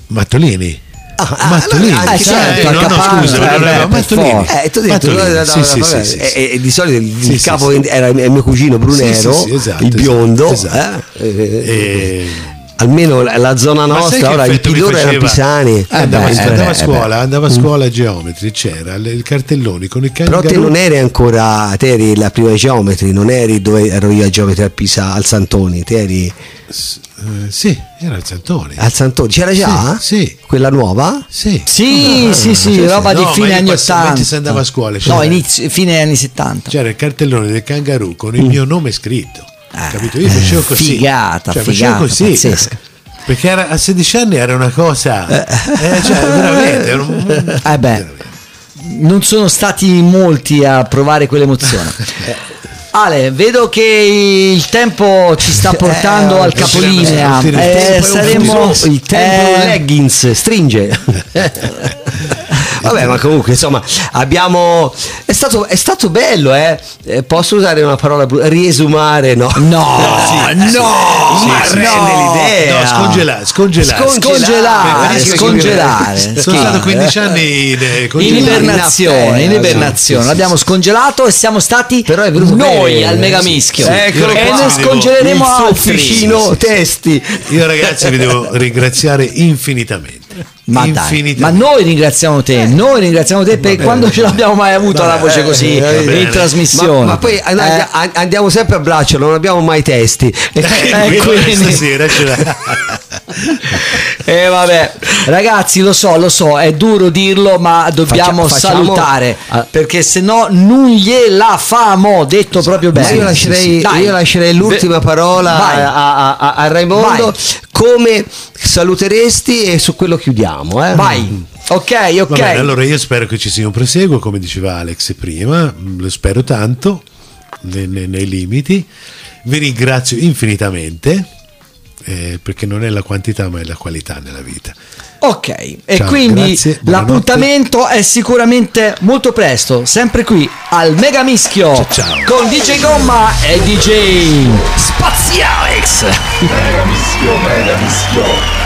Mattolini. Ah, Mattolini, allora, ah, certo, no, no, scusa, eh, Mattolini. Eh, tu detto, Mattolini. Sì, sì, sì, e, e, di solito il, il capo era il mio cugino Brunero, esatto, il biondo. Esatto. Eh, e, almeno la zona nostra, ora i pilori erano pisani. Eh, andava, beh, andava, a scuola, andava a scuola a geometri, c'era il cartelloni con il kangaroo. Però te non eri ancora, te eri la prima geometri, non eri dove ero io a geometri a Pisa, al Santoni, te eri... Uh, sì, era al Santoni. Al Santoni, c'era già? Sì. sì. Quella nuova? Sì. Sì, no, sì, sì, no, roba di no, fine anni 80. Si andava a scuola. No, inizio, fine anni 70. C'era il cartellone del kangaroo con il mm. mio nome scritto. Ah, capito? Io facevo così. Figata, cioè, figata, così. pazzesca. Perché era, a 16 anni era una cosa, eh, cioè, veramente. Era un, eh beh, non sono stati molti a provare quell'emozione. <laughs> Ale, vedo che il tempo ci sta portando eh, al capolinea. Eh, saremo il tempo eh, leggings stringe. <laughs> Vabbè, ma comunque, insomma, abbiamo. È stato, è stato bello, eh? eh posso usare una parola brutta? Riesumare, no? No, <laughs> no, sì, no, sì, sì, no, l'idea. No, scongelare, scongelare. Scongelare, scongelare. <laughs> Sono stato 15 anni in, in ibernazione, in ibernazione. L'abbiamo scongelato e siamo stati Però è noi bene, al mega mischio. Eccolo e ne scongeleremo altri. testi. Io ragazzi vi devo ringraziare infinitamente ma, ma noi ringraziamo te, eh. noi ringraziamo te perché quando ce l'abbiamo mai avuto la voce così eh, in trasmissione. Ma, ma poi eh. andiamo sempre a braccio, non abbiamo mai testi. Eh, eh <laughs> quindi... l'ha. E <laughs> eh, vabbè, ragazzi, lo so, lo so, è duro dirlo, ma dobbiamo facciamo, salutare perché se no non gliela famo. Detto proprio bene. Io lascerei, io lascerei l'ultima parola a, a, a, Raimondo. Vai. Come saluteresti e su quello chiudiamo? Eh? Vai. Ok, ok. Bene, allora io spero che ci sia un proseguo, come diceva Alex prima, lo spero tanto, nei, nei, nei limiti. Vi ringrazio infinitamente eh, perché non è la quantità ma è la qualità nella vita. Ok, e Ciao, quindi grazie, l'appuntamento è sicuramente molto presto, sempre qui al Mega Mischio ciao, ciao. con DJ Gomma e DJ Spazialex. Mega Mischio, Mega Mischio.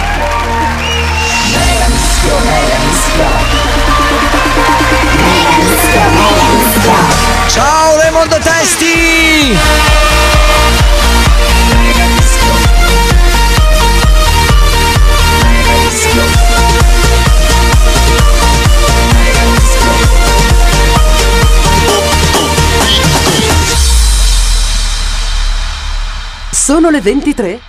Ciao Raimondo Testi! Sono le 23.